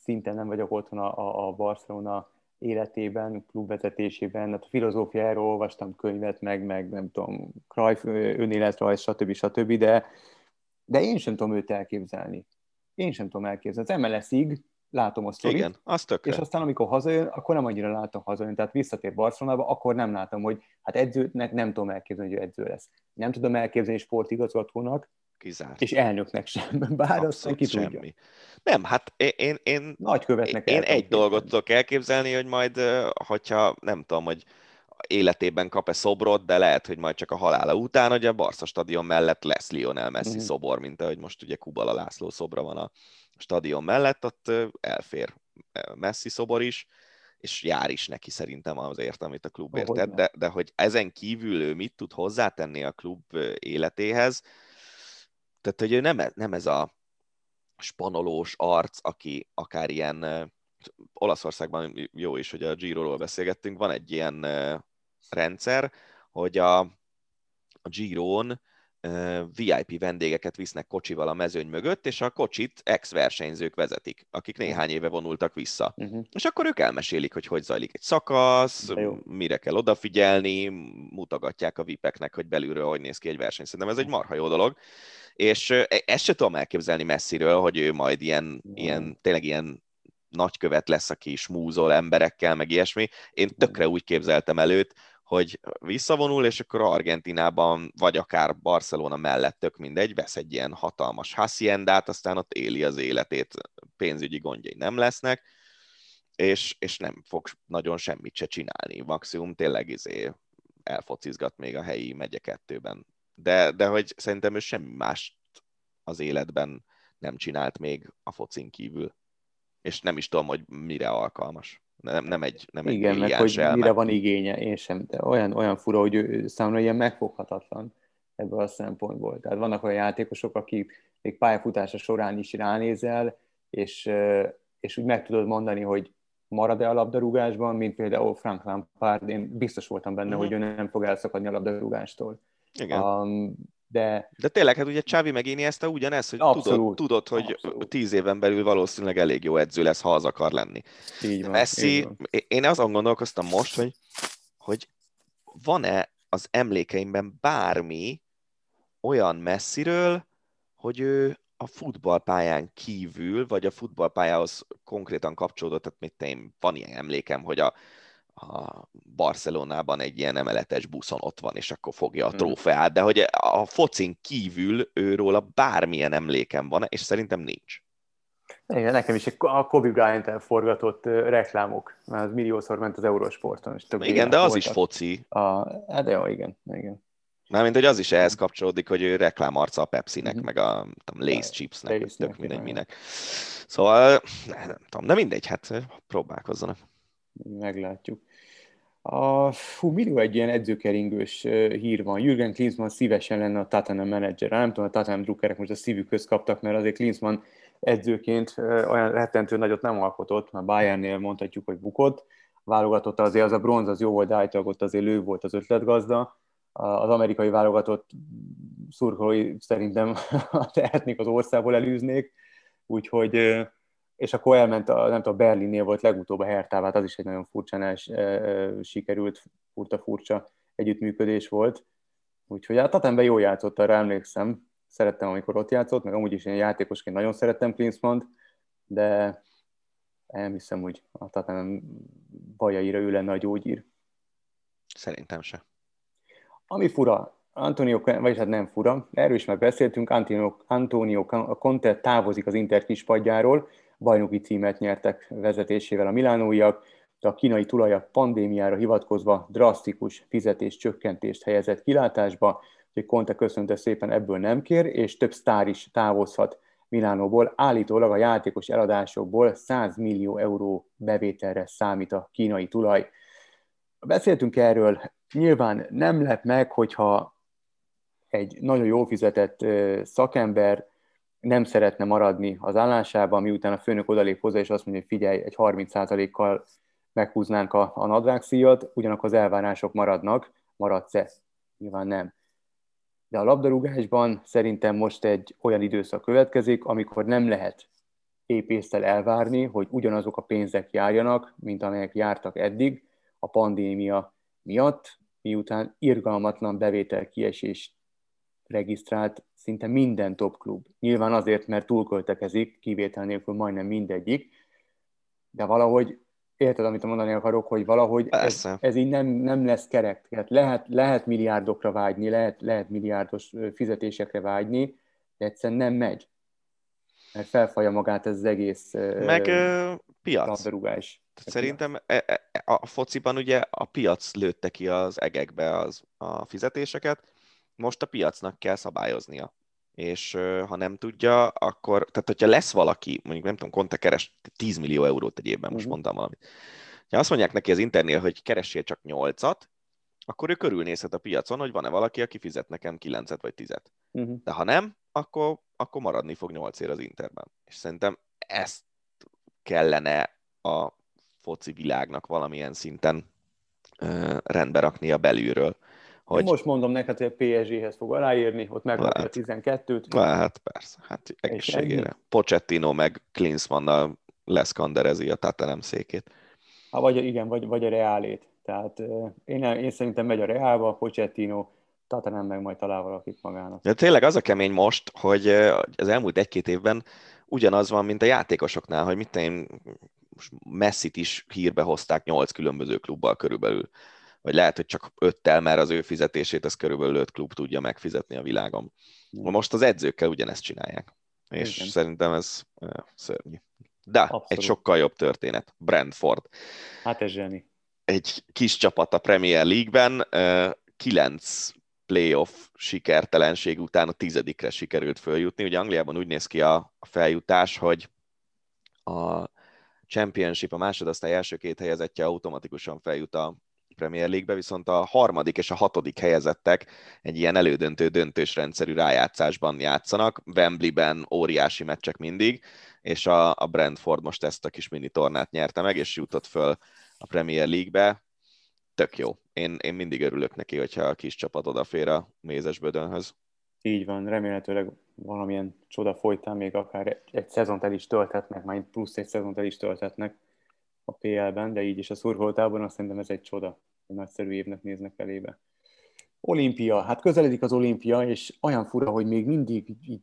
szinten nem vagyok otthon a, a Barcelona életében, klubvezetésében, hát a filozófiáról olvastam könyvet, meg, meg nem tudom, Cruyff önéletrajz, stb. stb., de, de én sem tudom őt elképzelni. Én sem tudom elképzelni. Az MLS-ig látom a sztorit, Igen, az tökre. és aztán amikor hazajön, akkor nem annyira látom hazajön. Tehát visszatér Barcelonába, akkor nem látom, hogy hát edzőnek nem tudom elképzelni, hogy ő edző lesz. Nem tudom elképzelni sportigazgatónak, Kizárt. és elnöknek sem, (laughs) bár aztán ki semmi. tudja. Nem, hát én, én, Nagykövetnek én egy dolgot tudok elképzelni, hogy majd, hogyha nem tudom, hogy életében kap-e szobrot, de lehet, hogy majd csak a halála után, hogy a Barca stadion mellett lesz Lionel Messi uh-huh. szobor, mint ahogy most ugye Kubala László szobra van a stadion mellett, ott elfér Messi szobor is, és jár is neki szerintem azért, amit a klubért tett, de, de hogy ezen kívül ő mit tud hozzátenni a klub életéhez, tehát hogy ő nem, e, nem ez a spanolós arc, aki akár ilyen Olaszországban jó is, hogy a Giro-ról beszélgettünk, van egy ilyen rendszer, hogy a, a Giron VIP vendégeket visznek kocsival a mezőny mögött, és a kocsit ex-versenyzők vezetik, akik néhány éve vonultak vissza. Uh-huh. És akkor ők elmesélik, hogy hogy zajlik egy szakasz, mire kell odafigyelni, mutogatják a vipeknek, hogy belülről hogy néz ki egy verseny. Szerintem ez egy marha jó dolog. És e, ezt se tudom elképzelni messziről, hogy ő majd ilyen, ilyen tényleg ilyen nagykövet lesz, aki smúzol emberekkel, meg ilyesmi. Én tökre úgy képzeltem előtt, hogy visszavonul, és akkor Argentinában, vagy akár Barcelona mellett, tök mindegy, vesz egy ilyen hatalmas haciendát, aztán ott éli az életét, pénzügyi gondjai nem lesznek, és, és nem fog nagyon semmit se csinálni. Maximum tényleg izé elfocizgat még a helyi megye kettőben. De, de hogy szerintem ő semmi más az életben nem csinált még a focin kívül. És nem is tudom, hogy mire alkalmas nem, nem egy nem egy Igen, meg hogy elme. mire van igénye, én sem, de olyan, olyan fura, hogy ő számomra ilyen megfoghatatlan ebből a szempontból. Tehát vannak olyan játékosok, akik még pályafutása során is ránézel, és, és úgy meg tudod mondani, hogy marad-e a labdarúgásban, mint például Frank Lampard, én biztos voltam benne, uh-huh. hogy ő nem fog elszakadni a labdarúgástól. Igen. Um, de... De tényleg, hát ugye Csávi meg Iniesta ugyanez, hogy abszolút, tudod, tudod, hogy abszolút. tíz éven belül valószínűleg elég jó edző lesz, ha az akar lenni. Így van, Messi, így van. én azon gondolkoztam most, hogy, hogy van-e az emlékeimben bármi olyan messziről, hogy ő a futballpályán kívül, vagy a futballpályához konkrétan kapcsolódott, tehát mit én, van ilyen emlékem, hogy a, a Barcelonában egy ilyen emeletes buszon ott van, és akkor fogja a mhm. trófeát, de hogy a focin kívül őról a bármilyen emlékem van, és szerintem nincs. Igen, nekem is a Kobe bryant forgatott reklámok, mert az milliószor ment az Eurosporton. És igen, de az voltak. is foci. A, hát de jó, igen, igen. Mármint, hogy az is ehhez kapcsolódik, hogy ő reklámarca a Pepsi-nek, mm-hmm. meg a tudom, Lace Chipsnek, Lace tök mindegy minek. Szóval, nem tudom, de mindegy, hát próbálkozzanak meglátjuk. A, fú, millió egy ilyen edzőkeringős hír van. Jürgen Klinsmann szívesen lenne a Tottenham menedzser. Nem tudom, a Tottenham drukkerek most a szívükhöz kaptak, mert azért Klinsmann edzőként olyan rettentő nagyot nem alkotott, mert Bayernnél mondhatjuk, hogy bukott. Válogatott azért az a bronz, az jó volt, de állítólag ott azért lő volt az ötletgazda. Az amerikai válogatott szurkolói szerintem (laughs) tehetnék az országból elűznék, úgyhogy és akkor elment, a, nem tudom, Berlinnél volt legutóbb a Hertávát, az is egy nagyon furcsán sikerült, furta furcsa együttműködés volt. Úgyhogy hát Tatemben jól játszott, arra emlékszem. Szerettem, amikor ott játszott, meg amúgy is én játékosként nagyon szerettem Klinsmant, de nem hiszem, hogy a Tatem bajaira ő lenne a gyógyír. Szerintem se. Ami fura, Antonio, vagyis hát nem fura, erről is már beszéltünk, Antonio, Antonio Conte távozik az Inter kispadjáról, bajnoki címet nyertek vezetésével a milánóiak, de a kínai tulajak pandémiára hivatkozva drasztikus fizetés csökkentést helyezett kilátásba, hogy Conte köszönte szépen ebből nem kér, és több sztár is távozhat Milánóból. Állítólag a játékos eladásokból 100 millió euró bevételre számít a kínai tulaj. Beszéltünk erről, nyilván nem lep meg, hogyha egy nagyon jó fizetett szakember nem szeretne maradni az állásában, miután a főnök odalép hozzá, és azt mondja, hogy figyelj, egy 30%-kal meghúznánk a, a nadrágszíjat, ugyanakkor az elvárások maradnak, maradsz-e? Nyilván nem. De a labdarúgásban szerintem most egy olyan időszak következik, amikor nem lehet épésztel elvárni, hogy ugyanazok a pénzek járjanak, mint amelyek jártak eddig a pandémia miatt, miután irgalmatlan bevétel kiesés regisztrált szinte minden top klub. Nyilván azért, mert túlköltekezik, kivétel nélkül majdnem mindegyik, de valahogy érted, amit mondani akarok, hogy valahogy ez, ez így nem, nem lesz kerek. Tehát lehet, lehet milliárdokra vágyni, lehet, lehet milliárdos fizetésekre vágyni, de egyszerűen nem megy. Mert felfalja magát ez az egész Meg uh, piac. labdarúgás. Szerintem e- e- a fociban ugye a piac lőtte ki az egekbe az, a fizetéseket, most a piacnak kell szabályoznia. És ha nem tudja, akkor, tehát hogyha lesz valaki, mondjuk nem tudom, Conte keres 10 millió eurót egy évben, most Mhm. mondtam valamit. Ha azt mondják neki az internél, hogy keressél csak 8-at, akkor ő körülnézhet a piacon, hogy van-e valaki, aki fizet nekem 9-et vagy 10-et. Uh-huh. De ha nem, akkor, akkor maradni fog 8 ér az Interben. És szerintem ezt kellene a foci világnak valamilyen szinten ö, rendbe raknia belülről. Hogy... Most mondom neked, hogy a PSG-hez fog aláírni, ott megkapja a Lehet. 12-t. lehet, persze, hát egészségére. Pochettino meg Klinsmannnal leszkanderezi a Tottenham székét. Ha vagy, igen, vagy, vagy a Reálét. Tehát én, én szerintem megy a Reálba, Pochettino, Tottenham meg majd talál valakit magának. De tényleg az a kemény most, hogy az elmúlt egy-két évben ugyanaz van, mint a játékosoknál, hogy mit én most Messit is hírbe hozták nyolc különböző klubbal körülbelül. Vagy lehet, hogy csak öttel, mert az ő fizetését az körülbelül öt klub tudja megfizetni a világon. Most az edzőkkel ugyanezt csinálják. És Igen. szerintem ez szörnyű. De Abszolút. egy sokkal jobb történet. Brentford. Hát ez zseni. Egy kis csapat a Premier League-ben, kilenc playoff sikertelenség után a tizedikre sikerült följutni. Ugye Angliában úgy néz ki a, a feljutás, hogy a Championship, a másodosztály első két helyezettje automatikusan feljut a Premier League-be, viszont a harmadik és a hatodik helyezettek egy ilyen elődöntő döntős rendszerű rájátszásban játszanak. Wembleyben óriási meccsek mindig, és a, a Brentford most ezt a kis mini tornát nyerte meg, és jutott föl a Premier League-be. Tök jó. Én, én mindig örülök neki, hogyha a kis csapat odafér a mézes bödönhöz. Így van, remélhetőleg valamilyen csoda folytán még akár egy, egy szezont el is tölthetnek, majd plusz egy szezont el is tölthetnek a PL-ben, de így is a szurkoltában azt szerintem ez egy csoda, egy nagyszerű évnek néznek elébe. Olimpia, hát közeledik az olimpia, és olyan fura, hogy még mindig így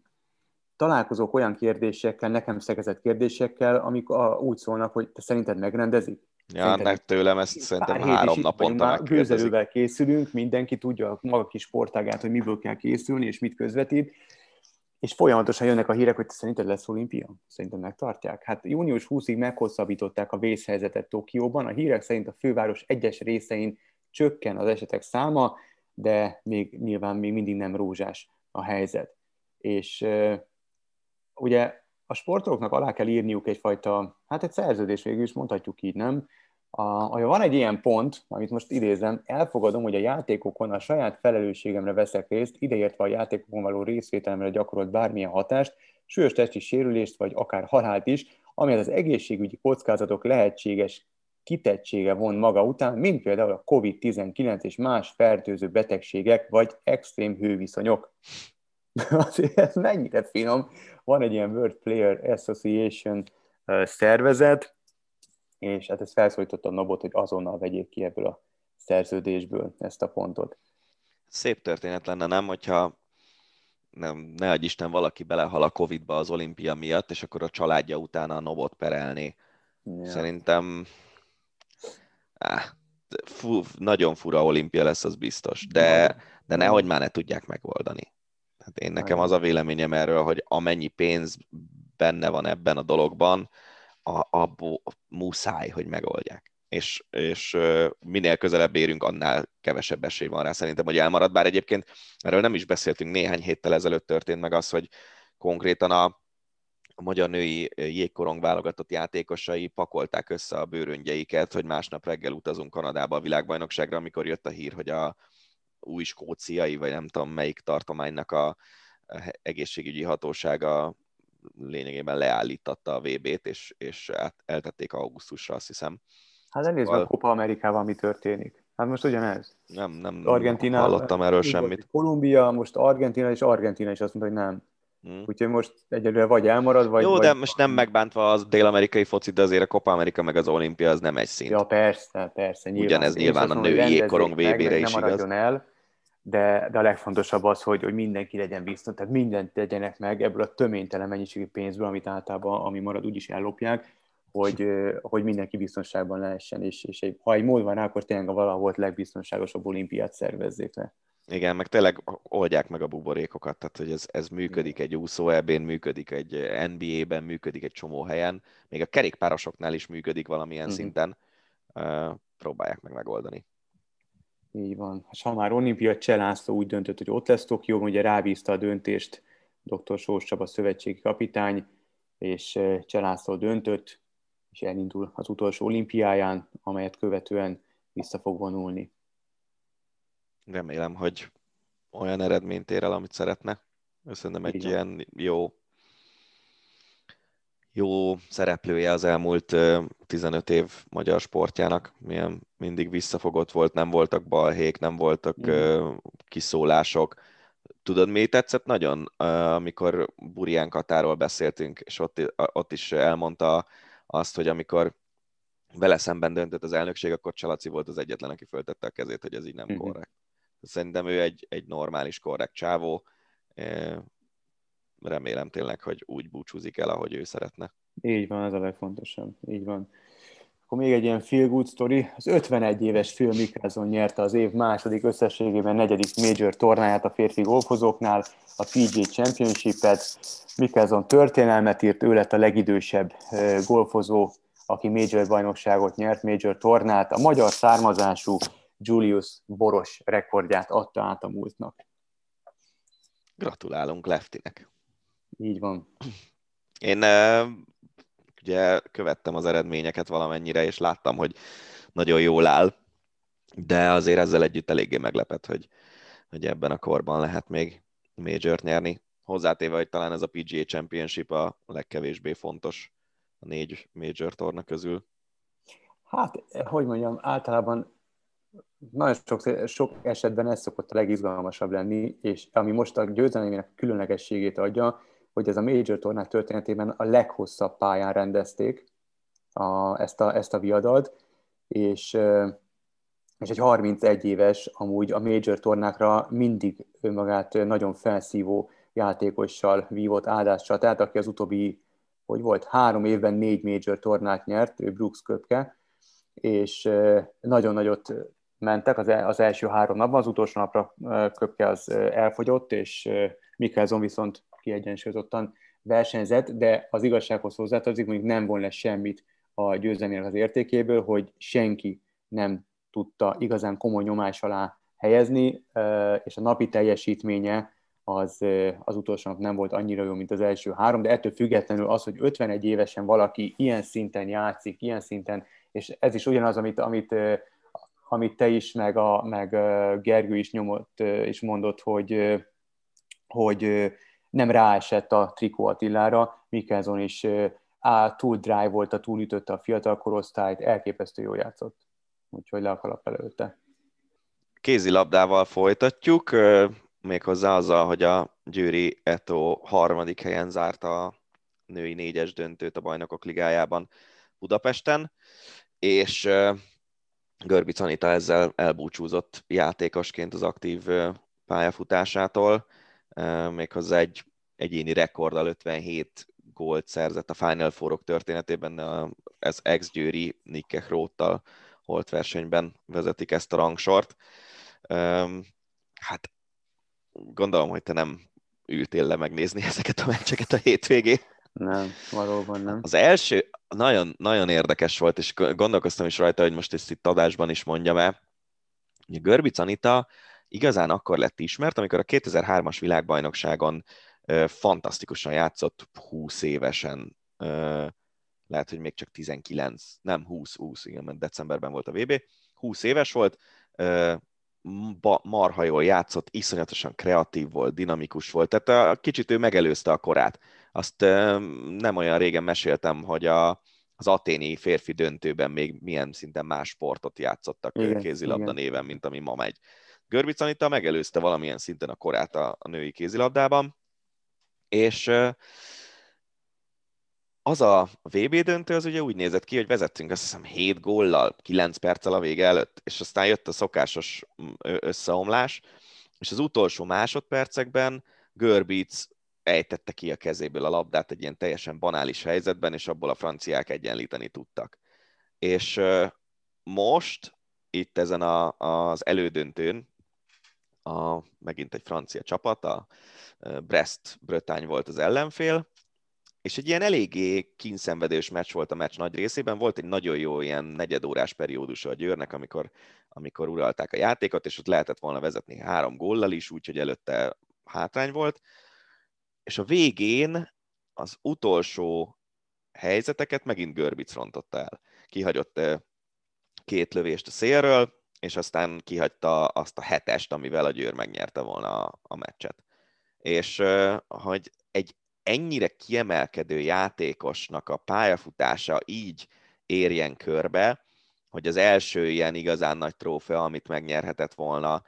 találkozok olyan kérdésekkel, nekem szegezett kérdésekkel, amik a, úgy szólnak, hogy te szerinted megrendezik? Ja, Szerintem meg tőlem ezt szerintem három naponta már gőzerővel készülünk, mindenki tudja a maga kis sportágát, hogy miből kell készülni, és mit közvetít, és folyamatosan jönnek a hírek, hogy te szerinted lesz olimpia? Szerintem megtartják. Hát június 20-ig meghosszabbították a vészhelyzetet Tokióban, a hírek szerint a főváros egyes részein csökken az esetek száma, de még nyilván még mindig nem rózsás a helyzet. És ugye a sportolóknak alá kell írniuk egyfajta, hát egy szerződés végül is mondhatjuk így, nem? A, van egy ilyen pont, amit most idézem, elfogadom, hogy a játékokon a saját felelősségemre veszek részt, ideértve a játékokon való részvételemre gyakorolt bármilyen hatást, súlyos testi sérülést, vagy akár halált is, ami az egészségügyi kockázatok lehetséges kitettsége von maga után, mint például a COVID-19 és más fertőző betegségek, vagy extrém hőviszonyok. (laughs) Azért ez mennyire finom. Van egy ilyen World Player Association szervezet, és hát ez felszólította a Nobot, hogy azonnal vegyék ki ebből a szerződésből ezt a pontot. Szép történet lenne, nem, hogyha nem, ne adj Isten, valaki belehal a Covid-ba az olimpia miatt, és akkor a családja utána a Nobot perelni. Ja. Szerintem áh, fu, nagyon fura olimpia lesz, az biztos, de, de nehogy már ne tudják megoldani. Hát én nekem az a véleményem erről, hogy amennyi pénz benne van ebben a dologban, a, abból muszáj, hogy megoldják. És, és minél közelebb érünk, annál kevesebb esély van rá szerintem, hogy elmarad. Bár egyébként erről nem is beszéltünk, néhány héttel ezelőtt történt meg az, hogy konkrétan a, a magyar női jégkorong válogatott játékosai pakolták össze a bőröngyeiket, hogy másnap reggel utazunk Kanadába a világbajnokságra, amikor jött a hír, hogy a új skóciai, vagy nem tudom melyik tartománynak a egészségügyi hatósága lényegében leállítatta a VB-t, és, és eltették augusztusra, azt hiszem. Hát elnézd meg Copa Amerikával, mi történik. Hát most ugyanez. Nem, nem Argentina, hallottam erről semmit. Kolumbia, most Argentina, és Argentina is azt mondta, hogy nem. Hmm. Úgyhogy most egyelőre vagy elmarad, vagy... Jó, vagy... de most nem megbántva az dél-amerikai foci, de azért a Copa Amerika meg az olimpia az nem egy szint. Ja, persze, persze. Nyilván. Ugyanez nyilván a női jégkorong VB-re is nem igaz. el, de, de a legfontosabb az, hogy, hogy mindenki legyen biztos, tehát mindent tegyenek meg ebből a töménytelen mennyiségű pénzből, amit általában, ami marad, úgyis ellopják, hogy, hogy mindenki biztonságban lehessen, és, és egy, ha egy mód van rá, akkor tényleg a valahol legbiztonságosabb olimpiát szervezzék le. Igen, meg tényleg oldják meg a buborékokat, tehát hogy ez, ez működik egy úszó ebén, működik egy NBA-ben, működik egy csomó helyen, még a kerékpárosoknál is működik valamilyen uh-huh. szinten. Uh, próbálják meg megoldani. Így van. És ha már olimpia Cselászló úgy döntött, hogy ott lesz Tokió, ugye rábízta a döntést dr. Sós Csaba szövetségi kapitány, és Cselászló döntött, és elindul az utolsó olimpiáján, amelyet követően vissza fog vonulni. Remélem, hogy olyan eredményt ér el, amit szeretne. Szerintem egy Igen. ilyen jó, jó szereplője az elmúlt 15 év magyar sportjának, milyen mindig visszafogott volt, nem voltak balhék, nem voltak Igen. kiszólások. Tudod, mi tetszett nagyon, amikor Burján Katáról beszéltünk, és ott, ott is elmondta azt, hogy amikor vele szemben döntött az elnökség, akkor Csalaci volt az egyetlen, aki föltette a kezét, hogy ez így nem uh-huh. korrekt. Szerintem ő egy, egy normális, korrekt csávó. Remélem tényleg, hogy úgy búcsúzik el, ahogy ő szeretne. Így van, ez a legfontosabb. Így van. Akkor még egy ilyen feel good story. Az 51 éves Phil Mickelson nyerte az év második összességében negyedik major tornáját a férfi golfozóknál, a PGA Championship-et. Mickelson történelmet írt, ő lett a legidősebb golfozó, aki major bajnokságot nyert, major tornát. A magyar származású Julius Boros rekordját adta át a múltnak. Gratulálunk Leftinek. Így van. Én ugye követtem az eredményeket valamennyire, és láttam, hogy nagyon jól áll, de azért ezzel együtt eléggé meglepett, hogy, hogy ebben a korban lehet még major nyerni. Hozzátéve, hogy talán ez a PGA Championship a legkevésbé fontos a négy major torna közül. Hát, hogy mondjam, általában nagyon sok, sok esetben ez szokott a legizgalmasabb lenni, és ami most a győzelmének különlegességét adja, hogy ez a Major tornák történetében a leghosszabb pályán rendezték a, ezt, a, ezt a viadalt, és, és egy 31 éves amúgy a Major tornákra mindig önmagát nagyon felszívó játékossal vívott áldással, tehát aki az utóbbi, hogy volt, három évben négy Major tornát nyert, ő Brooks Köpke, és nagyon nagyot mentek az, el, az első három napban, az utolsó napra Köpke az elfogyott, és Mikkelson viszont kiegyensúlyozottan versenyzett, de az igazsághoz hozzátartozik, mondjuk nem volna le semmit a győzelmének az értékéből, hogy senki nem tudta igazán komoly nyomás alá helyezni, és a napi teljesítménye az, az utolsó nap nem volt annyira jó, mint az első három, de ettől függetlenül az, hogy 51 évesen valaki ilyen szinten játszik, ilyen szinten, és ez is ugyanaz, amit, amit, amit te is, meg, a, meg Gergő is nyomott, és mondott, hogy, hogy nem ráesett a Trikó Attilára, Mikkelson is á, túl drive volt, a túlütötte a fiatal korosztályt, elképesztő jól játszott. Úgyhogy le a kalap előtte. Kézilabdával folytatjuk, méghozzá azzal, hogy a Győri Eto harmadik helyen zárta a női négyes döntőt a Bajnokok Ligájában Budapesten, és Görbic Anita ezzel elbúcsúzott játékosként az aktív pályafutásától méghozzá egy egyéni rekorddal 57 gólt szerzett a Final Four-ok történetében, ez ex-győri Nikke Hróttal holt versenyben vezetik ezt a rangsort. Hát gondolom, hogy te nem ültél le megnézni ezeket a meccseket a hétvégén. Nem, valóban nem. Az első nagyon, nagyon érdekes volt, és gondolkoztam is rajta, hogy most ezt itt adásban is mondjam el. Görbic Anita igazán akkor lett ismert, amikor a 2003-as világbajnokságon fantasztikusan játszott 20 évesen, lehet, hogy még csak 19, nem 20-20, igen, mert decemberben volt a VB, 20 éves volt, marha jól játszott, iszonyatosan kreatív volt, dinamikus volt, tehát a, kicsit ő megelőzte a korát. Azt nem olyan régen meséltem, hogy a, az aténi férfi döntőben még milyen szinten más sportot játszottak igen, kézilabda igen. néven, mint ami ma megy. Görbic Anita megelőzte valamilyen szinten a korát a, a női kézilabdában, és az a VB döntő az ugye úgy nézett ki, hogy vezettünk azt hiszem 7 góllal, 9 perccel a vége előtt, és aztán jött a szokásos összeomlás, és az utolsó másodpercekben Görbic ejtette ki a kezéből a labdát egy ilyen teljesen banális helyzetben, és abból a franciák egyenlíteni tudtak. És most itt ezen a, az elődöntőn, a, megint egy francia csapat, a Brest Bretagne volt az ellenfél, és egy ilyen eléggé kínszenvedős meccs volt a meccs nagy részében. Volt egy nagyon jó ilyen negyedórás periódus a Győrnek, amikor, amikor uralták a játékot, és ott lehetett volna vezetni három góllal is, úgyhogy előtte hátrány volt. És a végén az utolsó helyzeteket megint Görbic rontotta el. Kihagyott két lövést a szélről, és aztán kihagyta azt a hetest, amivel a Győr megnyerte volna a, a meccset. És hogy egy ennyire kiemelkedő játékosnak a pályafutása így érjen körbe, hogy az első ilyen igazán nagy trófea, amit megnyerhetett volna,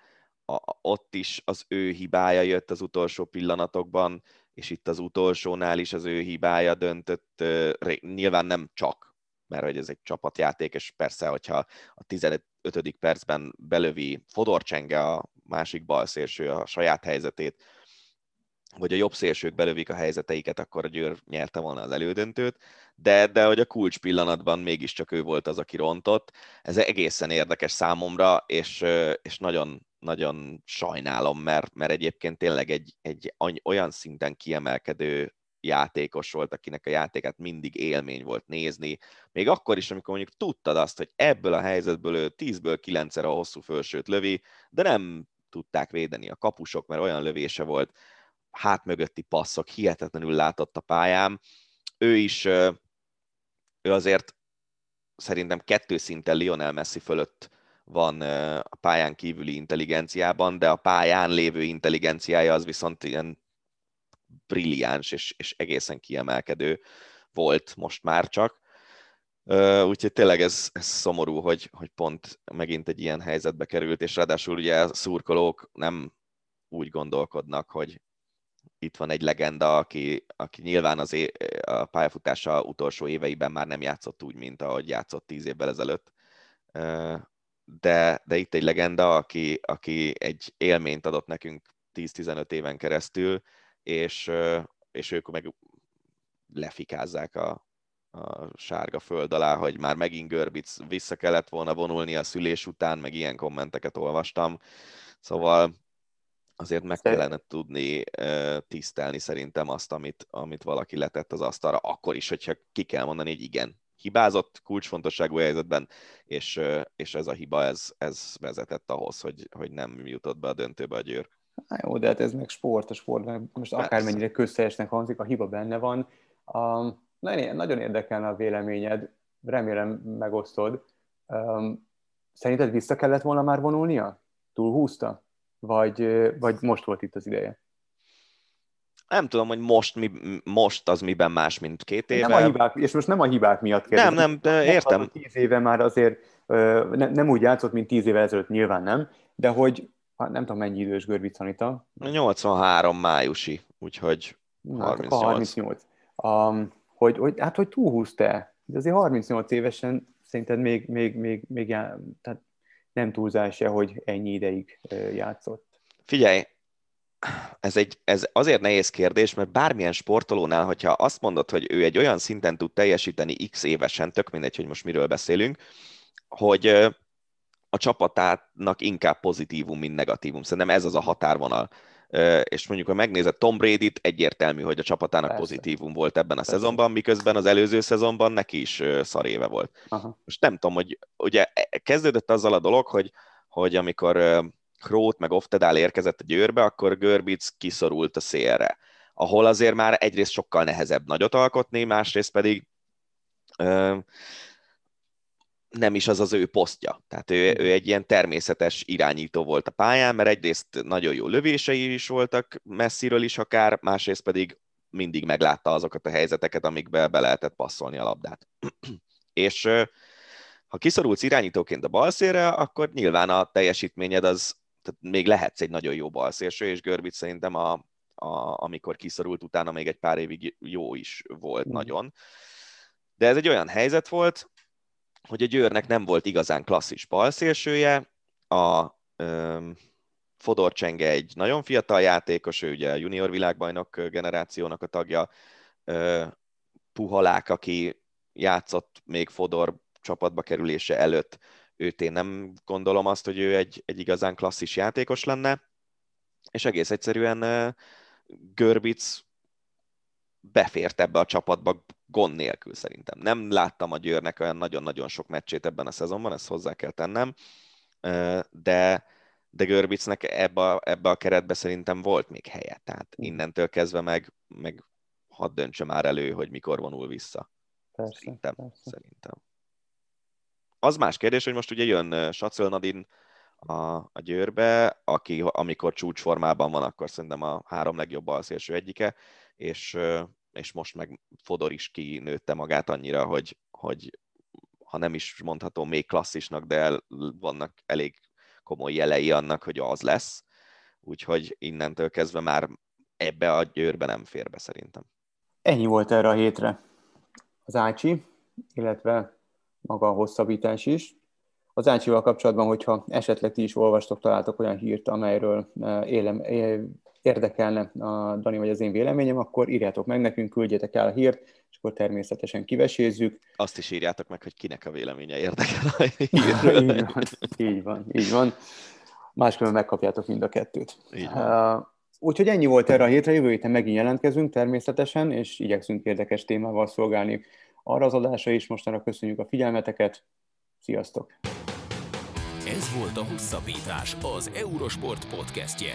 a, ott is az ő hibája jött az utolsó pillanatokban, és itt az utolsónál is az ő hibája döntött, nyilván nem csak, mert hogy ez egy csapatjáték, és persze, hogyha a 15. percben belövi Fodorcsenge a másik balszélső a saját helyzetét, vagy a jobb szélsők belövik a helyzeteiket, akkor a Győr nyerte volna az elődöntőt, de, de hogy a kulcs pillanatban mégiscsak ő volt az, aki rontott. Ez egészen érdekes számomra, és, és nagyon, nagyon sajnálom, mert, mert egyébként tényleg egy, egy olyan szinten kiemelkedő játékos volt, akinek a játékát mindig élmény volt nézni. Még akkor is, amikor mondjuk tudtad azt, hogy ebből a helyzetből ő 10-ből 9-szer a hosszú fölsőt lövi, de nem tudták védeni a kapusok, mert olyan lövése volt, hát mögötti passzok, hihetetlenül látott a pályán. Ő is, ő azért szerintem kettő szinten Lionel Messi fölött van a pályán kívüli intelligenciában, de a pályán lévő intelligenciája az viszont ilyen brilliáns és, és egészen kiemelkedő volt most már csak. Úgyhogy tényleg ez, ez szomorú, hogy, hogy pont megint egy ilyen helyzetbe került, és ráadásul ugye a szurkolók nem úgy gondolkodnak, hogy itt van egy legenda, aki, aki nyilván az é- a pályafutása utolsó éveiben már nem játszott úgy, mint ahogy játszott tíz évvel ezelőtt. De, de itt egy legenda, aki, aki egy élményt adott nekünk 10-15 éven keresztül, és, és ők meg lefikázzák a, a sárga föld alá, hogy már megint Görbic vissza kellett volna vonulni a szülés után, meg ilyen kommenteket olvastam. Szóval azért meg kellene tudni tisztelni szerintem azt, amit, amit valaki letett az asztalra, akkor is, hogyha ki kell mondani, hogy igen, hibázott kulcsfontosságú helyzetben, és, és ez a hiba, ez, ez vezetett ahhoz, hogy, hogy nem jutott be a döntőbe a győr. Há, jó, de hát ez meg sport, a sport, meg most Persze. akármennyire közszeresnek hangzik, a hiba benne van. Um, nagyon érdekelne a véleményed, remélem megosztod. Um, szerinted vissza kellett volna már vonulnia? Túlhúzta? vagy, vagy most volt itt az ideje? Nem tudom, hogy most, mi, most az miben más, mint két éve. Nem a hibák, és most nem a hibák miatt kérdezem. Nem, nem, értem. Tíz éve már azért ne, nem úgy játszott, mint tíz éve ezelőtt, nyilván nem, de hogy hát nem tudom mennyi idős Görbic Anita. 83 májusi, úgyhogy 38. Hát, 38. Um, hogy, hogy, hát, hogy túlhúzta de azért 38 évesen szerinted még, még, még, még já, tehát nem túlzás-e, hogy ennyi ideig játszott? Figyelj, ez, egy, ez azért nehéz kérdés, mert bármilyen sportolónál, hogyha azt mondod, hogy ő egy olyan szinten tud teljesíteni x évesen, tök mindegy, hogy most miről beszélünk, hogy a csapatának inkább pozitívum, mint negatívum. Szerintem ez az a határvonal és mondjuk, ha megnézed Tom Brady-t, egyértelmű, hogy a csapatának Persze. pozitívum volt ebben a Persze. szezonban, miközben az előző szezonban neki is szar éve volt. Aha. Most nem tudom, hogy ugye e, kezdődött azzal a dolog, hogy, hogy amikor Krót meg Oftedál érkezett a győrbe, akkor Görbic kiszorult a szélre, ahol azért már egyrészt sokkal nehezebb nagyot alkotni, másrészt pedig nem is az az ő posztja. Tehát ő, ő egy ilyen természetes irányító volt a pályán, mert egyrészt nagyon jó lövései is voltak messziről is akár, másrészt pedig mindig meglátta azokat a helyzeteket, amikbe be lehetett passzolni a labdát. (clears throat) És ha kiszorulsz irányítóként a balszére, akkor nyilván a teljesítményed az, tehát még lehetsz egy nagyon jó balszélső, és Görbic szerintem a, a, amikor kiszorult utána még egy pár évig jó is volt mm. nagyon. De ez egy olyan helyzet volt, hogy a Győrnek nem volt igazán klasszis balszélsője, a um, Fodor Csenge egy nagyon fiatal játékos, ő ugye a junior világbajnok generációnak a tagja, uh, Puhalák, aki játszott még Fodor csapatba kerülése előtt, őt én nem gondolom azt, hogy ő egy, egy igazán klasszis játékos lenne, és egész egyszerűen Görbic befért ebbe a csapatba gond nélkül szerintem. Nem láttam a Győrnek olyan nagyon-nagyon sok meccsét ebben a szezonban, ezt hozzá kell tennem, de, de Görbicnek ebbe a, ebbe a keretbe szerintem volt még helye. Tehát innentől kezdve meg, meg hadd döntse már elő, hogy mikor vonul vissza. Persze, szerintem, persze. szerintem. Az más kérdés, hogy most ugye jön Sacöl Nadin a, a Győrbe, aki amikor csúcsformában van, akkor szerintem a három legjobb alszélső egyike, és, és most meg Fodor is kinőtte magát annyira, hogy, hogy ha nem is mondható még klasszisnak, de vannak elég komoly jelei annak, hogy az lesz. Úgyhogy innentől kezdve már ebbe a győrbe nem fér be szerintem. Ennyi volt erre a hétre. Az Ácsi, illetve maga a hosszabbítás is. Az Ácsival kapcsolatban, hogyha esetleg ti is olvastok, találtok olyan hírt, amelyről élem, érdekelne a Dani vagy az én véleményem, akkor írjátok meg nekünk, küldjetek el a hírt, és akkor természetesen kivesézzük. Azt is írjátok meg, hogy kinek a véleménye érdekel a (laughs) hírről. így, van, így van, így van. Máskülönben megkapjátok mind a kettőt. Uh, úgyhogy ennyi volt erre a hétre, jövő héten megint jelentkezünk természetesen, és igyekszünk érdekes témával szolgálni arra az adásra is. Mostanra köszönjük a figyelmeteket. Sziasztok! Ez volt a Hosszabbítás, az Eurosport podcastje.